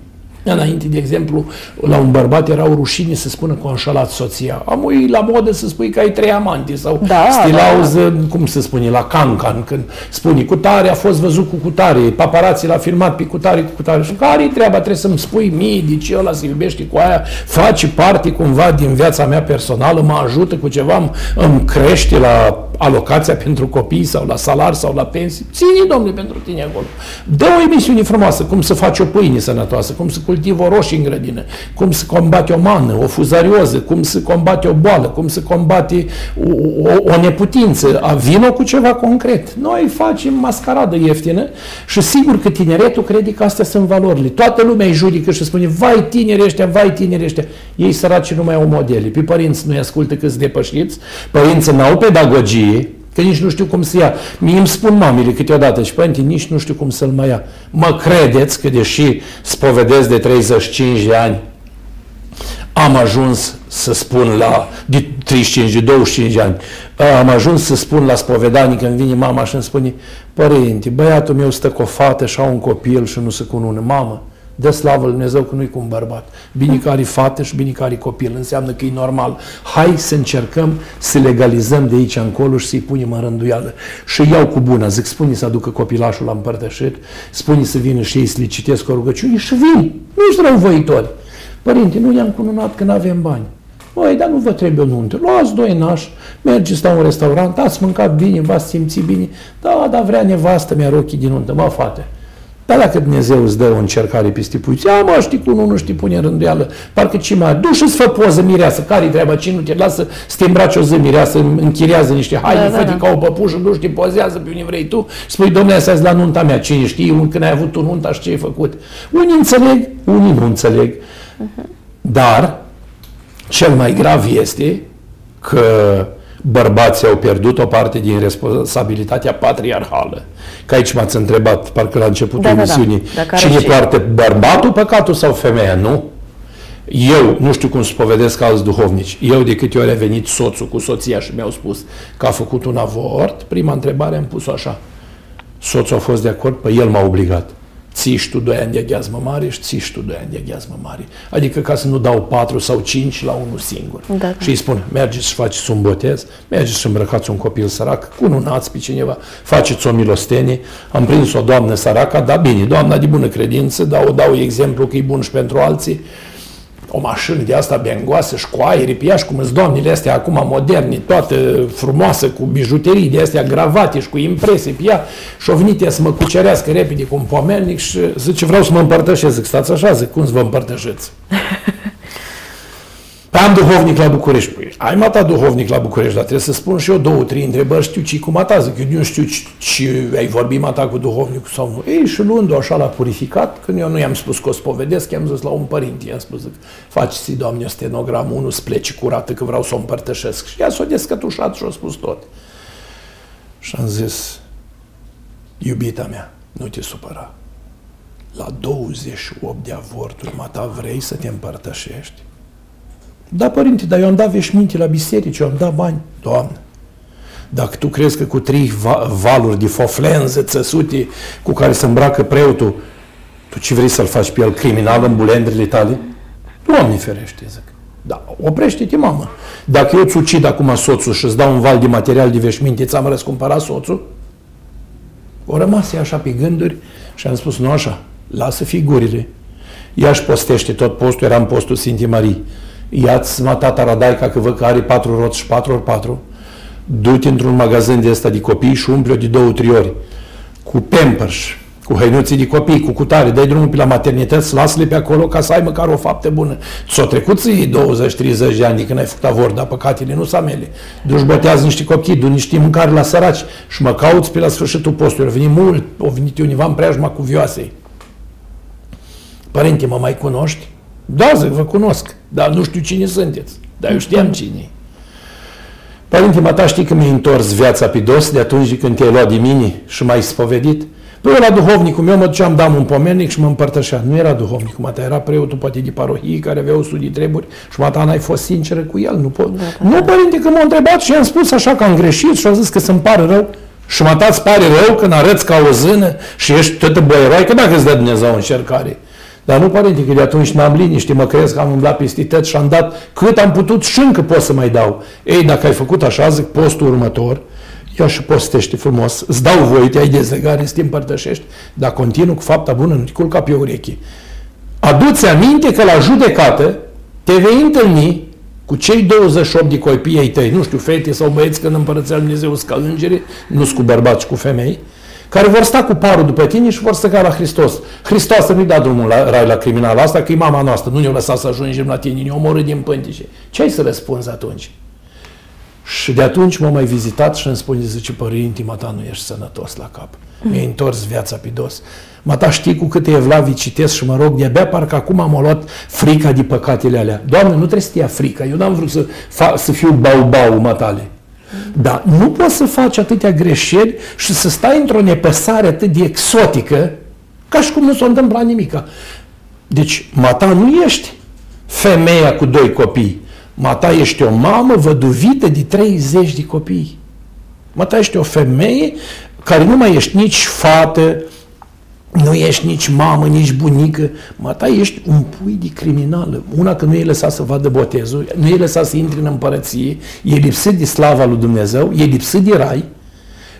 Înainte, de exemplu, la un bărbat era o rușine să spună că a înșelat soția. Am ui la modă să spui că ai trei amanti sau da, stilauz, da, da. cum se spune, la cancan, când spune cu tare a fost văzut cu cutare, paparații l-a filmat pe cutare cu cutare. Și care treaba? Trebuie să-mi spui mie de ce ăla se iubește cu aia, face parte cumva din viața mea personală, mă ajută cu ceva, îmi crește la alocația pentru copii sau la salar sau la pensii. Ține, domnule, pentru tine acolo. Dă o emisiune frumoasă, cum să faci o pâine sănătoasă, cum să cultivă o roșie în grădină, cum să combate o mană, o fuzarioză, cum să combate o boală, cum să combate o, o, o neputință. Vino cu ceva concret. Noi facem mascaradă ieftină și sigur că tineretul crede că astea sunt valorile. Toată lumea îi judică și spune, vai tineri ăștia, vai tineri ăștia. Ei săraci nu mai au modele. Pe părinți nu-i ascultă câți depășiți, părinții n-au pedagogie, Că nici nu știu cum să ia. Mie îmi spun mamele câteodată și părinte, nici nu știu cum să-l mai ia. Mă credeți că deși spovedesc de 35 de ani, am ajuns să spun la, de 35, de 25 de ani, am ajuns să spun la spovedanii când vine mama și îmi spune, părinte, băiatul meu stă cu o fată și au un copil și nu se cunună. Mamă, Dă slavă lui Dumnezeu că nu-i cu un bărbat. Bine că are fată și bine că are copil. Înseamnă că e normal. Hai să încercăm să legalizăm de aici încolo și să-i punem în rânduială. Și iau cu bună. Zic, spune să aducă copilașul la împărtășit, spune să vină și ei să le citesc o rugăciune și vin. Nu ești răuvoitori. Părinte, nu i-am cununat că nu avem bani. Băi, dar nu vă trebuie o nuntă. Luați doi nași, mergeți la un restaurant, ați mâncat bine, v-ați simțit bine. Da, dar vrea nevastă mi-a ochii din nuntă. Mă, fate, Dar dacă Dumnezeu îți dă o încercare peste puiți, a, mă, știi cum nu știi pune rânduială, parcă ce mai du și fă poză mireasă, care-i treaba, cine nu te lasă să te îmbraci o zi mireasă, închiriază niște haine, da, da, da. ca o păpușă, nu știi, pozează pe unde vrei tu, spui, domnule, asta la nunta mea, ce știi, când ai avut tu nunta și ce ai făcut. Unii înțeleg, unii nu înțeleg, uh-huh. dar cel mai grav este că bărbații au pierdut o parte din responsabilitatea patriarhală. Că aici m-ați întrebat, parcă la începutul da, emisiunii, da, da. cine și... poartă bărbatul păcatul sau femeia, nu? Eu, nu știu cum să povedesc alți duhovnici, eu de câte ori a venit soțul cu soția și mi-au spus că a făcut un avort, prima întrebare am pus-o așa. Soțul a fost de acord? Păi el m-a obligat țiși tu doi ani de gheazmă mare și țiși tu doi ani de gheazmă mare. Adică ca să nu dau patru sau cinci la unul singur. Da, da. Și îi spun, mergeți și faceți un botez, mergeți și îmbrăcați un copil sărac, cununați pe cineva, faceți o milostenie. Am prins o doamnă săracă, da bine, doamna de bună credință, dar o dau exemplu că e bun și pentru alții o mașină de asta bengoasă și cu aer pe ea și cum sunt doamnele astea acum moderne, toată frumoasă, cu bijuterii de astea gravate și cu impresii pe ea și o venit ea să mă cucerească repede cu un pomelnic și zice vreau să mă împărtășesc. Zic, stați așa, zic, cum să vă împărtășiți? Am duhovnic la București. Păi, ai mata duhovnic la București, dar trebuie să spun și eu două, trei întrebări, știu ce cu mata, zic, eu nu știu ce ai vorbit mata cu duhovnicul sau nu. Ei, și luând-o așa la purificat, când eu nu i-am spus că o spovedesc, i-am zis la un părinte, i-am spus, zic, faceți Doamne, stenogram, unul să plece curată, că vreau să o împărtășesc. Și ea s-a descătușat și a spus tot. Și am zis, iubita mea, nu te supăra. La 28 de avorturi, mata, vrei să te împărtășești? Da, părinte, dar eu am dat veșminte la biserici, eu am dat bani. Doamne, dacă tu crezi că cu trei valuri de foflenze țăsute cu care se îmbracă preotul, tu ce vrei să-l faci pe el criminal în bulendrile tale? Doamne ferește, zic. Da, oprește-te, mamă. Dacă eu îți ucid acum soțul și îți dau un val de material de veșminte, ți-am răscumpărat soțul? O rămas așa pe gânduri și am spus, nu așa, lasă figurile. Ea și postește tot postul, era în postul Sfintei Marii ia-ți mă tata Radaica că văd că are patru roți și patru ori patru, du-te într-un magazin de ăsta de copii și umple-o de două, trei ori, cu pampers, cu hăinuții de copii, cu cutare, dai drumul pe la maternități, lasă-le pe acolo ca să ai măcar o faptă bună. S-o trecut ții 20-30 de ani de când ai făcut avort, dar păcatele nu s mele. Duci botează niște copii, du niște mâncare la săraci și mă cauți pe la sfârșitul postului. Au venit mult, au venit univa în preajma cu vioasei. Părinte, mă mai cunoști? Da, zic, vă cunosc, dar nu știu cine sunteți. Dar eu știam cine Părinte, mă ta știi că mi-ai întors viața pe dos de atunci când te-ai luat de mine și m-ai spovedit? Păi la duhovnicul meu mă duceam, dam un pomennic și mă împărtășea. Nu era duhovnicul, mata era preotul poate de parohie care avea o studii treburi și mata n-ai fost sinceră cu el. Nu, pot. Da, da. nu părinte, că m-a întrebat și i-am spus așa că am greșit și a zis că să-mi pare rău. Și mă îți pare rău când arăți ca o zână și ești toată băieroaică dacă îți dă Dumnezeu o încercare. Dar nu, părinte, că de atunci n-am liniște, mă crezi că am umblat peste tăți și am dat cât am putut și încă pot să mai dau. Ei, dacă ai făcut așa, zic, postul următor, ia și postește frumos, îți dau voie, te-ai dezlegare, să te împărtășești, dar continuu cu fapta bună, nu te culca pe ureche. Adu-ți aminte că la judecată te vei întâlni cu cei 28 de copii ai tăi, nu știu, fete sau băieți, când împărățea Dumnezeu ca îngeri, nu cu bărbați, cu femei, care vor sta cu parul după tine și vor ca la Hristos. Hristos să nu-i da drumul la rai la criminal asta, că e mama noastră, nu ne-a lăsat să ajungem la tine, ne-a omorât din pântice. Ce ai să răspunzi atunci? Și de atunci m-a mai vizitat și îmi spune, zice, părinte, mata nu ești sănătos la cap. Mi-ai întors viața pe dos. Mata știi cu câte evlavii citesc și mă rog, de-abia parcă acum am luat frica de păcatele alea. Doamne, nu trebuie să te ia frica. Eu n-am vrut să, fa- să fiu bau-bau matale. Dar nu poți să faci atâtea greșeli și să stai într-o nepăsare atât de exotică, ca și cum nu s-a întâmplat nimica. Deci, mata nu ești femeia cu doi copii. Mata ești o mamă văduvită de 30 de copii. Mata ești o femeie care nu mai ești nici fată, nu ești nici mamă, nici bunică, mă, ta ești un pui de criminală. Una că nu e lăsat să vadă botezul, nu e lăsat să intre în împărăție, e lipsit de slava lui Dumnezeu, e lipsit de rai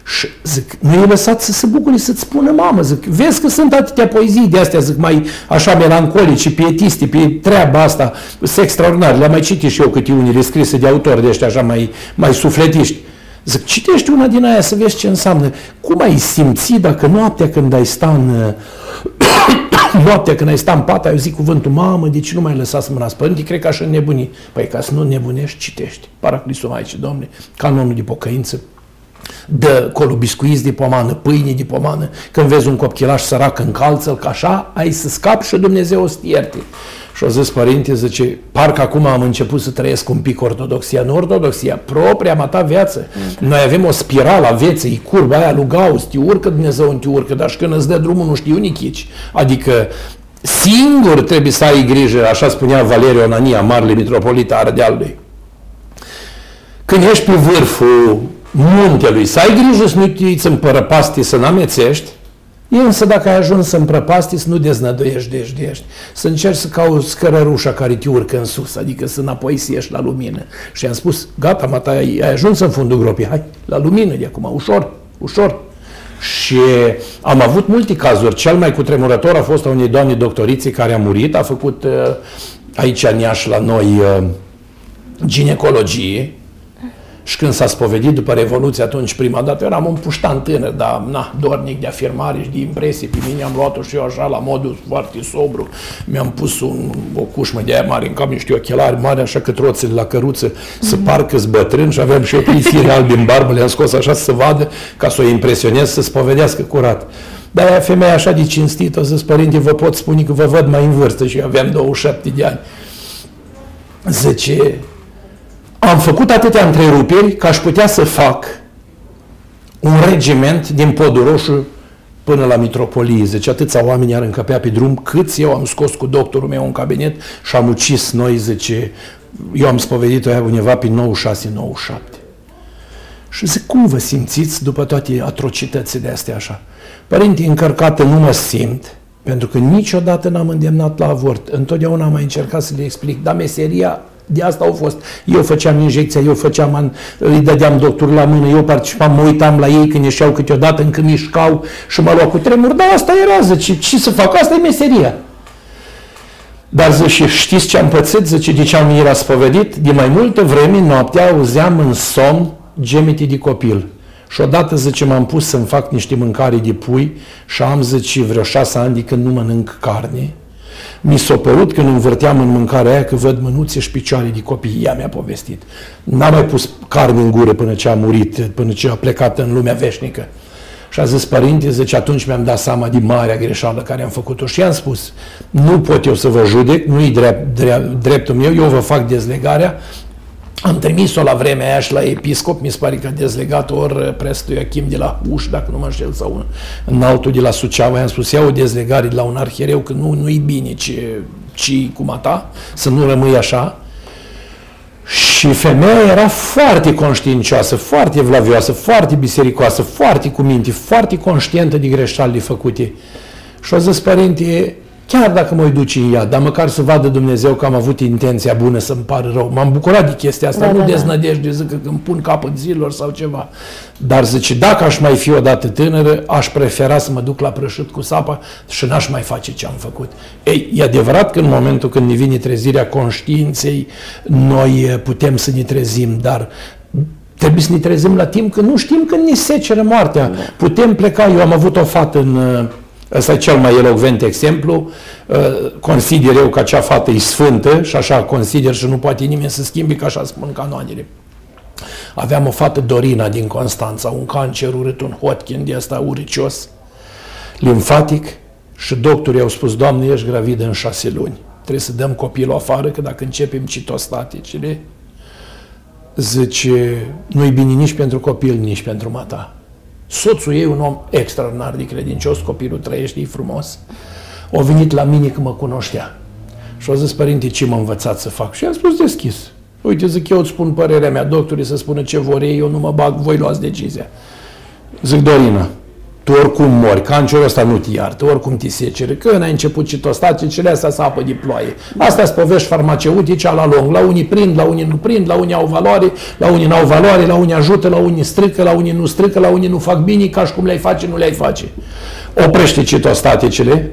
și zic, nu e lăsat să se bucure să-ți spună mamă, zic, vezi că sunt atâtea poezii de astea, zic, mai așa melancolice, pietiste, pe treaba asta, sunt extraordinar, le-am mai citit și eu câte unele scrise de autori de ăștia așa mai, mai sufletiști. Zic, citește una din aia să vezi ce înseamnă. Cum ai simți dacă noaptea când ai sta în, Noaptea când ai stat în pat, ai zis cuvântul, mamă, de ce nu mai lăsați mâna părinții? Cred că așa nebuni. Păi ca să nu nebunești, citești. Paraclisul Maicii Domne, canonul de pocăință, dă colo biscuiți de pomană, pâine de pomană, când vezi un copchilaș sărac încalță-l, că așa ai să scapi și Dumnezeu o să ierte. Și o zis părinte, zice, parcă acum am început să trăiesc un pic ortodoxia, nu ortodoxia, propria mea ta viață. Mm. Noi avem o spirală a vieții, curba aia lui Gauss, te urcă Dumnezeu, te urcă, dar și când îți dă drumul nu știu nichici. Adică singur trebuie să ai grijă, așa spunea Valeriu Onania, marele mitropolit Ardealului. Când ești pe vârful muntelui, să ai grijă să nu te uiți în părăpastii, să n-amețești, Însă dacă ai ajuns în prăpastie, să nu deznăduiești, dești, să încerci să cauți scărărușa care te urcă în sus, adică să înapoi să ieși la lumină. Și am spus, gata, mă, ai, ai ajuns în fundul gropii, hai, la lumină de acum, ușor, ușor. Și am avut multe cazuri. Cel mai cutremurător a fost a unei doamne doctorițe care a murit, a făcut uh, aici în Iași la noi uh, ginecologie, și când s-a spovedit după Revoluție, atunci prima dată, eram un puștan tânăr, dar na, dornic de afirmare și de impresie. Pe mine am luat-o și eu așa la modul foarte sobru. Mi-am pus un, o cușmă de aia mare în cap, niște ochelari mari, așa că roțele la căruță mm-hmm. să mhm. parcă bătrân și aveam și o pisire albi în barbă, le-am scos așa să vadă, ca să o impresionez, să spovedească curat. Dar aia femeia așa de cinstită, o zis, părinte, vă pot spune că vă văd mai în vârstă și eu aveam 27 de ani. Zice, am făcut atâtea întreruperi că aș putea să fac un regiment din Podul Roșu până la Mitropolie. Zice, atâția oameni ar încăpea pe drum, câți eu am scos cu doctorul meu în cabinet și am ucis noi, zice, eu am spovedit-o aia undeva pe 96-97. Și zic, cum vă simțiți după toate atrocitățile astea așa? Părinte, încărcată nu mă simt, pentru că niciodată n-am îndemnat la avort. Întotdeauna am mai încercat să le explic, dar meseria de asta au fost. Eu făceam injecția, eu făceam, îi dădeam doctorul la mână, eu participam, mă uitam la ei când ieșeau câteodată, încă mișcau și mă luau cu tremur. Da, asta era, zice, ce să fac? Asta e meseria. Dar zice, știți ce am pățit? Zice, de ce am era spovedit? De mai multă vreme, noaptea, auzeam în somn gemete de copil. Și odată, zice, m-am pus să-mi fac niște mâncare de pui și am, zice, vreo șase ani de când nu mănânc carne mi s-a părut când învârteam în mâncarea aia că văd mânuțe și picioare de copii. Ea mi-a povestit. N-am mai pus carne în gură până ce a murit, până ce a plecat în lumea veșnică. Și a zis, părinte, zice, atunci mi-am dat seama de marea greșeală care am făcut-o și am spus, nu pot eu să vă judec, nu-i drept, drept, dreptul meu, eu vă fac dezlegarea, am trimis-o la vremea aia și la episcop, mi se pare că a dezlegat ori prestul Iachim de la Uș, dacă nu mă înșel, sau un, în altul de la Suceava. I-am spus, ia o dezlegare de la un arhiereu, că nu, nu-i bine ce, ci cum a ta, să nu rămâi așa. Și femeia era foarte conștiincioasă, foarte vlavioasă, foarte bisericoasă, foarte cu minte, foarte conștientă de greșalile făcute. Și a zis, părinte, chiar dacă mă duce în ea, dar măcar să vadă Dumnezeu că am avut intenția bună să-mi pară rău. M-am bucurat de chestia asta, da, nu da, da. deznădejde, zic că îmi pun capăt zilor sau ceva. Dar zice, dacă aș mai fi odată tânără, aș prefera să mă duc la prășut cu sapa și n-aș mai face ce am făcut. Ei, e adevărat că în momentul când ne vine trezirea conștiinței, noi putem să ne trezim, dar trebuie să ne trezim la timp, că nu știm când ne seceră moartea. Da. Putem pleca, eu am avut o fată în Ăsta e cel mai elocvent exemplu. Uh, consider eu că acea fată e sfântă și așa consider și nu poate nimeni să schimbi, că așa spun canoanele. Aveam o fată Dorina din Constanța, un cancer urât, un Hodgkin de asta uricios, limfatic și doctorii au spus, Doamne, ești gravidă în șase luni. Trebuie să dăm copilul afară, că dacă începem citostaticile, zice, nu-i bine nici pentru copil, nici pentru mata. Soțul ei, un om extraordinar de credincios, copilul trăiește, e frumos. O venit la mine că mă cunoștea. Și a zis, părinte, ce m-a învățat să fac? Și am spus deschis. Uite, zic, eu îți spun părerea mea, doctorii să spună ce vor ei, eu nu mă bag, voi luați decizia. Zic, Dorina, tu oricum mori, cancerul ăsta nu te iartă, oricum te secere. Când ai început cele astea sapă de ploaie. Astea sunt povești farmaceutice la lung. La unii prind, la unii nu prind, la unii au valoare, la unii nu au valoare, la unii ajută, la unii strică, la unii nu strică, la unii nu fac bine, ca și cum le-ai face, nu le-ai face. Oprește citostaticele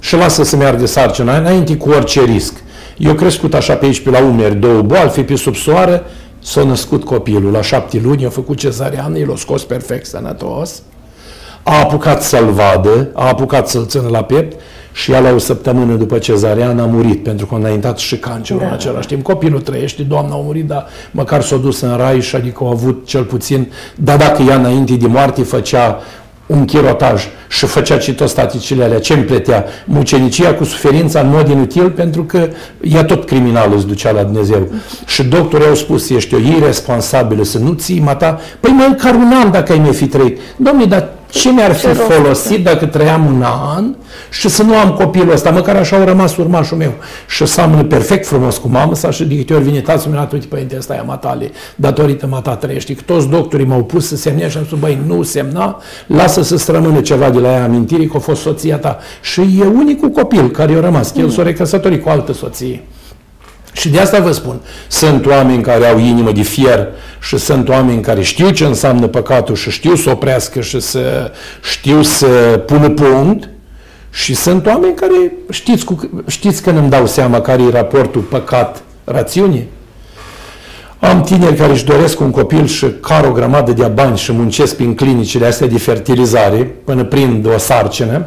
și lasă să meargă sarcina înainte cu orice risc. Eu crescut așa pe aici, pe la umeri, două boali, fi pe subsoară, s-a născut copilul la șapte luni, a făcut cezariană, l-a scos perfect sănătos, a apucat să-l vadă, a apucat să-l țină la piept și ea la o săptămână după cezarian a murit pentru că a înaintat și cancerul da. în același timp. Copilul trăiește, doamna a murit, dar măcar s-a dus în rai și adică a avut cel puțin, dar dacă ea înainte de moarte făcea un chirotaj și făcea citostaticile alea, ce îmi plătea? Mucenicia cu suferința în mod inutil pentru că ea tot criminal îți ducea la Dumnezeu. Și doctorii au spus, ești o irresponsabilă să nu ții mata, păi măcar un an dacă ai mai fi trăit. Domnule, dar ce mi-ar fi folosit dacă trăiam un an și să nu am copilul ăsta, măcar așa au rămas urmașul meu. Și seamănă perfect frumos cu mamă sa și de câte ori vine tați mi uite, părinte, ăsta e matale, datorită mata trăiești. Că toți doctorii m-au pus să semne și am spus, băi, nu semna, lasă să rămână ceva de la ea amintirii că a fost soția ta. Și e unicul copil care i-a rămas, că el s-a recăsătorit cu altă soție. Și de asta vă spun, sunt oameni care au inimă de fier și sunt oameni care știu ce înseamnă păcatul și știu să oprească și să știu să pună punct și sunt oameni care știți, cu, știți când îmi dau seama care e raportul păcat-rațiune? Am tineri care își doresc un copil și car o grămadă de bani și muncesc prin clinicile astea de fertilizare până prind o sarcină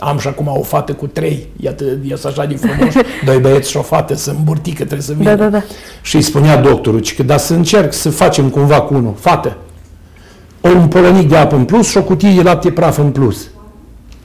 am și acum o fată cu trei, iată, ies așa de frumos, doi băieți și o fată, să îmburtică, trebuie să vină. Da, da, da. Și îi spunea doctorul, că da să încerc să facem cumva cu unul, fată, un polonic de apă în plus și o cutie de lapte praf în plus.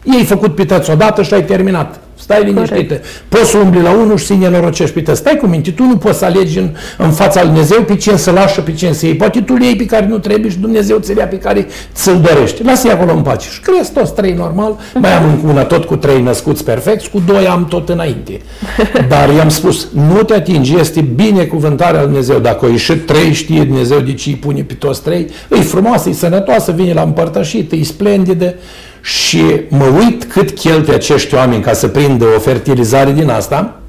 Ei făcut pitați odată și ai terminat. Stai liniștită. Poți să umbli la unul și să-i nenorocești pe Stai cu minte, tu nu poți să alegi în, în fața lui Dumnezeu pe cine să lași și pe cine să iei. Poate tu le iei pe care nu trebuie și Dumnezeu ți pe care ți-l dorește. Lasă-i acolo în pace. Și crezi toți trei normal. Mai am încă una tot cu trei născuți perfecți, cu doi am tot înainte. Dar i-am spus, nu te atingi, este binecuvântarea lui Dumnezeu. Dacă o ieșit trei, știe Dumnezeu de ce îi pune pe toți trei. E frumoasă, e sănătoasă, vine la împărtășit, e splendidă și mă uit cât cheltuie acești oameni ca să prindă o fertilizare din asta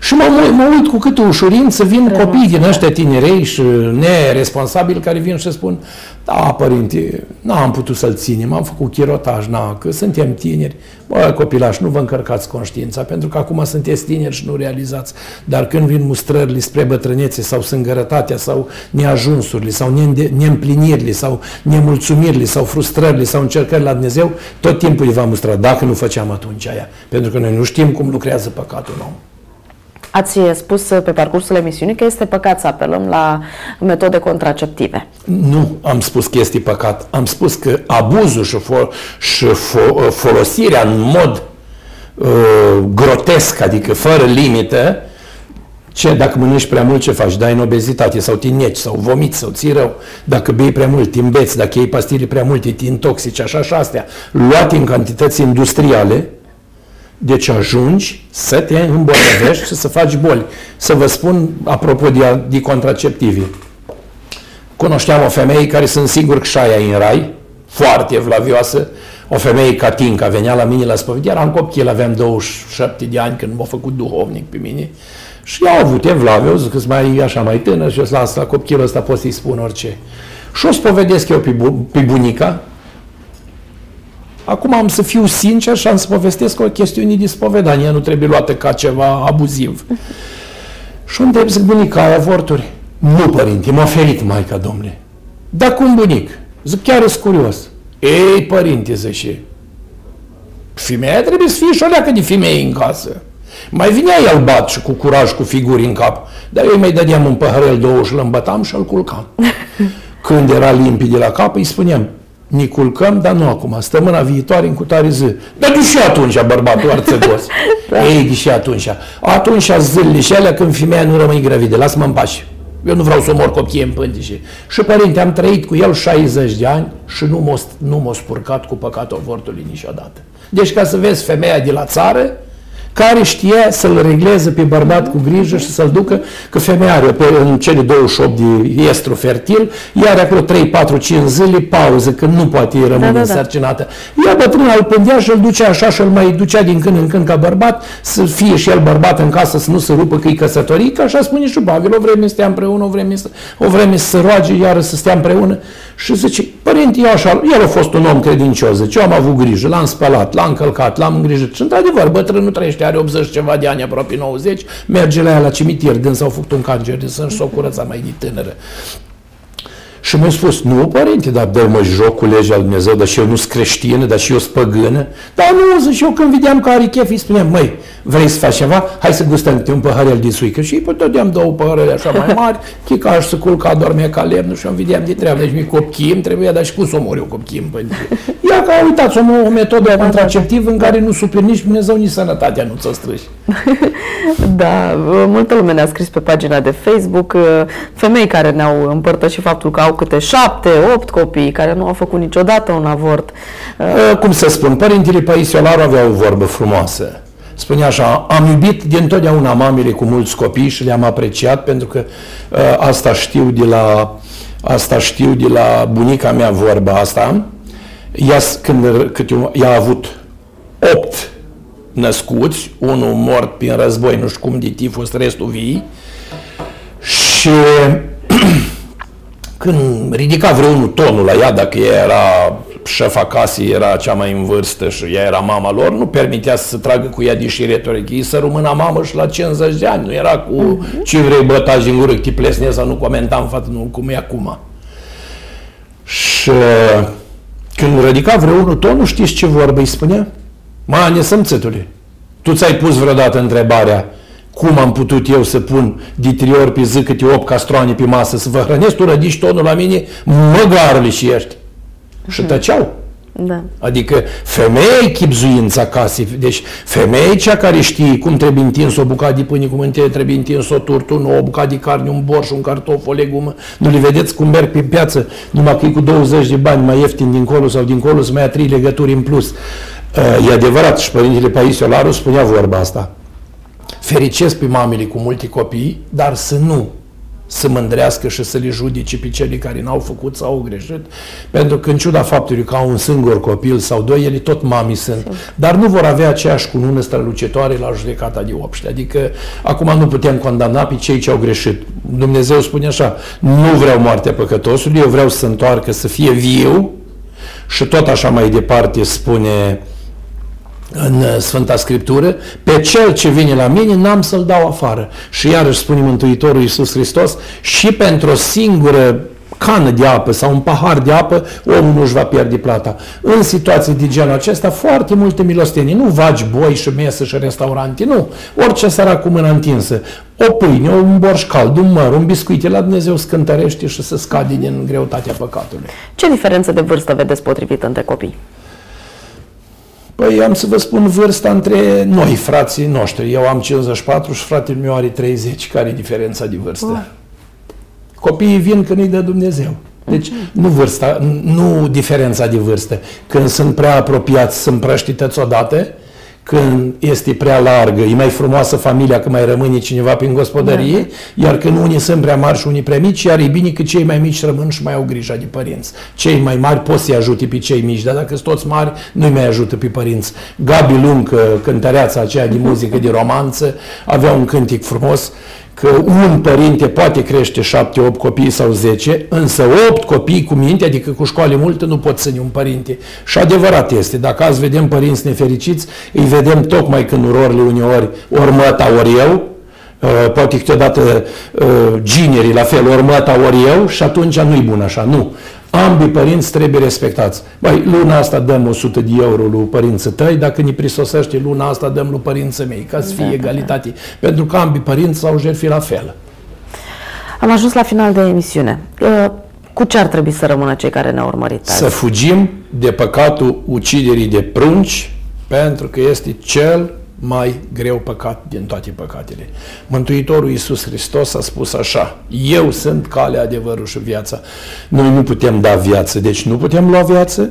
și mă, mă uit cu câtă ușurință vin copii din ăștia tinerei și neresponsabili care vin și spun da, părinte, n-am putut să-l ținem, am făcut chirotaj, na, că suntem tineri. Bă, copilași, nu vă încărcați conștiința, pentru că acum sunteți tineri și nu realizați. Dar când vin mustrările spre bătrânețe sau sângărătatea sau neajunsurile sau neîmplinirile sau nemulțumirile sau frustrările sau încercările la Dumnezeu, tot timpul îi va mustra dacă nu făceam atunci aia. Pentru că noi nu știm cum lucrează păcatul om. Ați spus pe parcursul emisiunii că este păcat să apelăm la metode contraceptive. Nu am spus că este păcat. Am spus că abuzul și, fo- și fo- folosirea în mod uh, grotesc, adică fără limită, ce, dacă mănânci prea mult, ce faci? Dai în obezitate sau te neci sau vomiți sau ți rău. Dacă bei prea mult, te îmbeți. Dacă iei pastile prea multe, te intoxici, așa și astea. Luate în cantități industriale, deci ajungi să te îmbolnăvești și să faci boli. Să vă spun, apropo de, de contraceptivi, cunoșteam o femeie care sunt sigur că șaia în rai, foarte vlavioasă, o femeie ca Tinca, venea la mine la spovedire, eram copil, aveam 27 de ani când m-a făcut duhovnic pe mine și i-au avut evlavie, eu zic că mai așa mai tânăr și eu las la copilul ăsta pot să-i spun orice. Și o spovedesc eu pe, bu- pe bunica, Acum am să fiu sincer și am să povestesc o chestiune de spovedanie, nu trebuie luată ca ceva abuziv. Și unde zic, bunica, ai avorturi? Nu, părinte, m-a ferit Maica, domnule. Dar cum bunic? Zic, chiar e curios. Ei, părinte, zice, femeia trebuie să fie și o leacă de femeie în casă. Mai vinea el bat și cu curaj, cu figuri în cap. Dar eu mai dădeam un păhărel două și îl îmbătam și îl culcam. Când era limpid de la cap, îi spuneam, ne culcăm, dar nu acum, stămâna viitoare în cutare zi. Dar de și atunci, bărbatul arțăgos. da. Ei, de și atunci. Atunci zilele și alea când femeia nu rămâi gravidă, lasă-mă în pace. Eu nu vreau să mor copiii în pântișe. Și părinte, am trăit cu el 60 de ani și nu m-a, nu m-a spurcat cu păcatul avortului niciodată. Deci ca să vezi femeia de la țară, care știa să-l regleze pe bărbat cu grijă și să-l ducă, că femeia are pe, în cele 28 de estru fertil, iar acolo 3, 4, 5 zile pauză, când nu poate rămâne da, da, da. însărcinată. Ea bătrâna îl pândea și îl ducea așa și îl mai ducea din când în când ca bărbat, să fie și el bărbat în casă, să nu se rupă că e căsătorit, că așa spune și Pavel, o vreme să stea împreună, o vreme să, o vreme să se roage, iară să stea împreună. Și zice, părinte, eu așa, el a fost un om credincios, zice, eu am avut grijă, l-am spălat, l-am călcat, l-am îngrijit. Și într-adevăr, bătrânul trăiește, are 80 ceva de ani, aproape 90, merge la ea la cimitir, s au făcut un cancer de sân și s-o curăța mai de tânără. Și mi-a spus, nu, părinte, dar dă mă joc cu legea lui Dumnezeu, dar și eu nu sunt creștină, dar și eu sunt păgână. Dar nu, zic, și eu când vedeam că are chef, îi spuneam, măi, vrei să faci ceva? Hai să gustăm un paharel de suică. Și îi puteam două paharele așa mai mari, chicaș aș să culca, dormea ca lemnul și am vedeam de treabă. Deci mi copchim, trebuia, dar și cum să omor eu copchim? Ia că uitați, o, o metodă contraceptivă în care nu superi nici Dumnezeu, nici sănătatea nu ți-o strâși. da, multă lume ne-a scris pe pagina de Facebook, femei care ne-au împărtășit faptul că au câte șapte, opt copii, care nu au făcut niciodată un avort. Cum să spun, părintele Paisiolaru avea o vorbă frumoasă spune așa, am iubit din întotdeauna mamele cu mulți copii și le-am apreciat pentru că uh, asta știu de la asta știu de la bunica mea vorba asta. Ea, când, cât eu, ea a avut opt născuți, unul mort prin război, nu știu cum de tifus, restul vii. Și când ridica vreunul tonul la ea, dacă ea era șefa casei era cea mai în vârstă și ea era mama lor, nu permitea să se tragă cu ea de șireturi. Ei să rămână mamă și la 50 de ani. Nu era cu uh-huh. ce vrei bătaji în gură, tiplesne să nu comentam față, nu cum e acum. Și când ridica vreunul ton, nu știți ce vorbă îi spunea? Mai nesămțătule, tu ți-ai pus vreodată întrebarea cum am putut eu să pun de trei ori pe zi câte 8 castroane pe masă să vă hrănesc, tu rădici tonul la mine, măgarele și ești. Și tăceau. Da. Adică femeia chipzuința casei, deci femeia cea care știe cum trebuie întins o bucată de pâine, cum trebuie întins o turtună, o bucată de carne, un borș, un cartof, o legumă. Nu le vedeți cum merg pe piață, numai că e cu 20 de bani mai ieftin dincolo sau dincolo să mai ia trei legături în plus. Uh, e adevărat și Părintele Paisiolaru spunea vorba asta. Fericesc pe mamele cu multe copii, dar să nu să mândrească și să le judece pe cei care n-au făcut sau au greșit, pentru că în ciuda faptului că au un singur copil sau doi, ele tot mami sunt, dar nu vor avea aceeași cunună strălucitoare la judecata de obște. Adică acum nu putem condamna pe cei ce au greșit. Dumnezeu spune așa, nu vreau moartea păcătosului, eu vreau să se întoarcă, să fie viu și tot așa mai departe spune în uh, Sfânta Scriptură, pe cel ce vine la mine n-am să-l dau afară. Și iarăși spune Mântuitorul Iisus Hristos, și pentru o singură cană de apă sau un pahar de apă, omul nu-și va pierde plata. În situații de genul acesta, foarte multe milostenii, nu vagi boi și mesă și restaurante, nu. Orice sărac cu mâna întinsă, o pâine, un borș cald, un măr, un biscuit, la Dumnezeu scântărește și să scade din greutatea păcatului. Ce diferență de vârstă vedeți potrivită între copii? Păi am să vă spun vârsta între noi, frații noștri. Eu am 54 și fratele meu are 30. Care e diferența de vârstă? Oh. Copiii vin când îi dă Dumnezeu. Deci nu vârsta, nu diferența de vârstă. Când sunt prea apropiați, sunt prăștități odată, când este prea largă, e mai frumoasă familia că mai rămâne cineva prin gospodărie, da, da. iar când unii sunt prea mari și unii prea mici, iar e bine că cei mai mici rămân și mai au grijă de părinți. Cei mai mari pot să-i ajute pe cei mici, dar dacă sunt toți mari, nu-i mai ajută pe părinți. Gabi Lung, cântăreața aceea de muzică, de romanță, avea un cântic frumos că un părinte poate crește șapte, opt copii sau zece, însă opt copii cu minte, adică cu școală multe, nu pot ține un părinte. Și adevărat este, dacă azi vedem părinți nefericiți, îi vedem tocmai când urorile uneori ori măta, ori eu, Uh, poate câteodată uh, ginerii la fel, ori măta, ori eu, și atunci nu-i bun așa, nu. Ambii părinți trebuie respectați. Băi, luna asta dăm 100 de euro lui părinții tăi, dacă ne prisosește luna asta dăm lui părinții mei, ca să fie da, egalitate. Da. Pentru că ambii părinți s-au jertfit la fel. Am ajuns la final de emisiune. Uh, cu ce ar trebui să rămână cei care ne-au urmărit azi? Să fugim de păcatul uciderii de prunci, pentru că este cel mai greu păcat din toate păcatele. Mântuitorul Iisus Hristos a spus așa, eu sunt calea, adevărul și viața. Noi nu putem da viață, deci nu putem lua viață,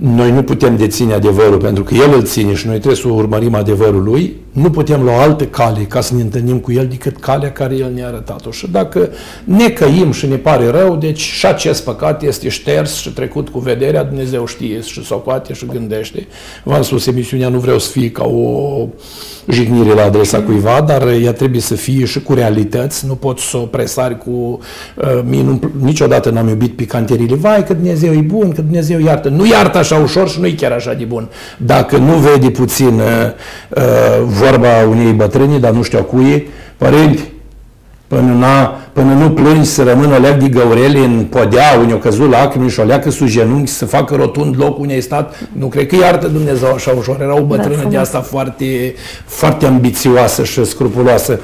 noi nu putem deține adevărul pentru că El îl ține și noi trebuie să urmărim adevărul Lui, nu putem lua alte cale ca să ne întâlnim cu El decât calea care El ne-a arătat-o. Și dacă ne căim și ne pare rău, deci și acest păcat este șters și trecut cu vederea, Dumnezeu știe și socoate și gândește. V-am spus, emisiunea nu vreau să fie ca o jignire la adresa cuiva, dar ea trebuie să fie și cu realități, nu poți să o presari cu... Uh, mie nu, niciodată n-am iubit picanterile. Vai, că Dumnezeu e bun, că Dumnezeu iartă. Nu iartă așa ușor și nu e chiar așa de bun. Dacă nu vede puțin uh, uh vorba unei bătrâni, dar nu știu a cui, părinte, până, n-a, până nu plângi să rămână leac de găureli în podea, unde o căzut lacrimi și o leacă sus genunchi, să facă rotund locul unde ai stat. Nu cred că iartă Dumnezeu așa ușor. Era o da, bătrână da, de asta foarte, foarte ambițioasă și scrupuloasă,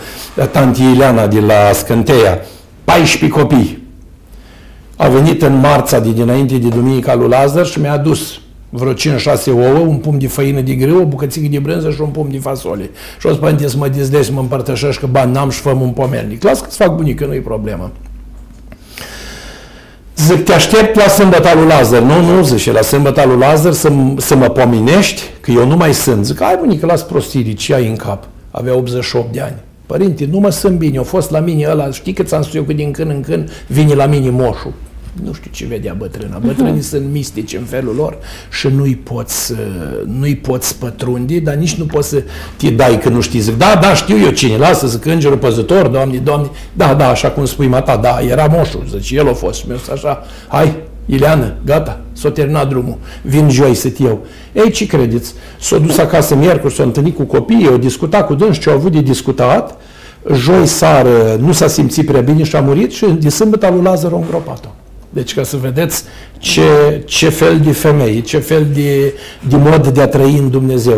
tanti Ileana de la Scânteia. 14 copii. A venit în marța de dinainte de Duminica lui Lazar și mi-a adus vreo 5-6 ouă, un pumn de făină de grâu, o bucățică de brânză și un pumn de fasole. Și o spune, să mă dizlezi, să mă împărtășești, că bani n-am și făm un pomernic. Las că-ți fac bunică, nu-i problemă. Zic, te aștept la sâmbăta lui Lazar. Nu, nu, zice, la sâmbăta lui Lazar să, să mă pominești, că eu nu mai sunt. Zic, ai bunică, las prostirii, ce ai în cap? Avea 88 de ani. Părinte, nu mă sunt bine, a fost la mine ăla, știi că ți-am spus eu că din când în când vine la mine moșul nu știu ce vedea bătrâna. Bătrânii uh-huh. sunt mistici în felul lor și nu-i poți, nu-i poți pătrunde, dar nici nu poți să te dai că nu știi. Zic, da, da, știu eu cine, lasă, zic, îngerul păzător, doamne, doamne, da, da, așa cum spui mata, da, era moșul, zice, el a fost și mi așa, hai, Ileană, gata, s-a terminat drumul, vin joi să iau. Ei, ce credeți? S-a dus acasă miercuri, s-a întâlnit cu copiii, au discutat cu dâns ce au avut de discutat, joi sară nu s-a simțit prea bine și a murit și de sâmbătă lui Lazar a îngropat-o. Deci ca să vedeți ce, ce fel de femei, ce fel de, de mod de a trăi în Dumnezeu.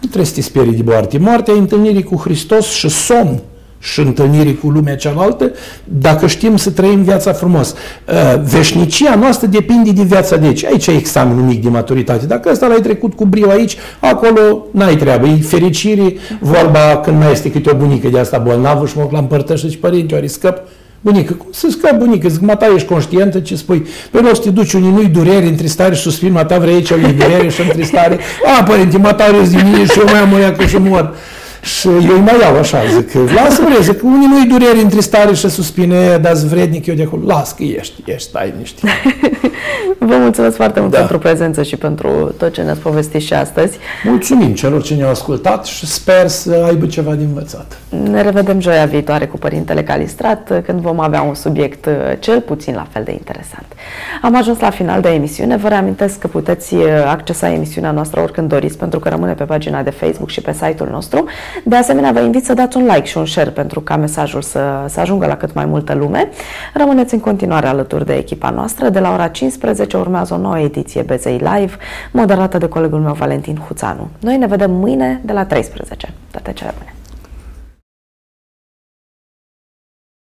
Nu trebuie să te sperii de moarte. Moartea e întâlnirii cu Hristos și somn și întâlnirii cu lumea cealaltă, dacă știm să trăim viața frumos. Uh, veșnicia noastră depinde de viața de aici. Aici e examenul mic de maturitate. Dacă ăsta l-ai trecut cu brio aici, acolo n-ai treabă. E fericire, vorba când mai este câte o bunică de asta bolnavă și mă la împărtășă și părinte, ori scăp, Bunică, cum să scap bunică? Zic, mata, ești conștientă ce spui? Pe loc să te duci unii nu-i durere, întristare și suspin, mata, vrei aici, o durere și întristare. A, părinte, mata, râzi de mine și eu mai am o că și mor. Și eu mai iau așa, zic, lasă vreți, zic, unii nu-i durere, întristare și suspine, dar vrednic eu de acolo, las că ești, ești, stai niște. Vă mulțumesc foarte mult da. pentru prezență și pentru tot ce ne-ați povestit și astăzi. Mulțumim celor ce ne-au ascultat și sper să aibă ceva de învățat. Ne revedem joia viitoare cu Părintele Calistrat, când vom avea un subiect uh, cel puțin la fel de interesant. Am ajuns la final de emisiune. Vă reamintesc că puteți uh, accesa emisiunea noastră oricând doriți, pentru că rămâne pe pagina de Facebook și pe site-ul nostru. De asemenea, vă invit să dați un like și un share pentru ca mesajul să, să ajungă la cât mai multă lume. Rămâneți în continuare alături de echipa noastră. De la ora 15 urmează o nouă ediție Bezei Live, moderată de colegul meu Valentin Huțanu. Noi ne vedem mâine de la 13. Toate cele bune!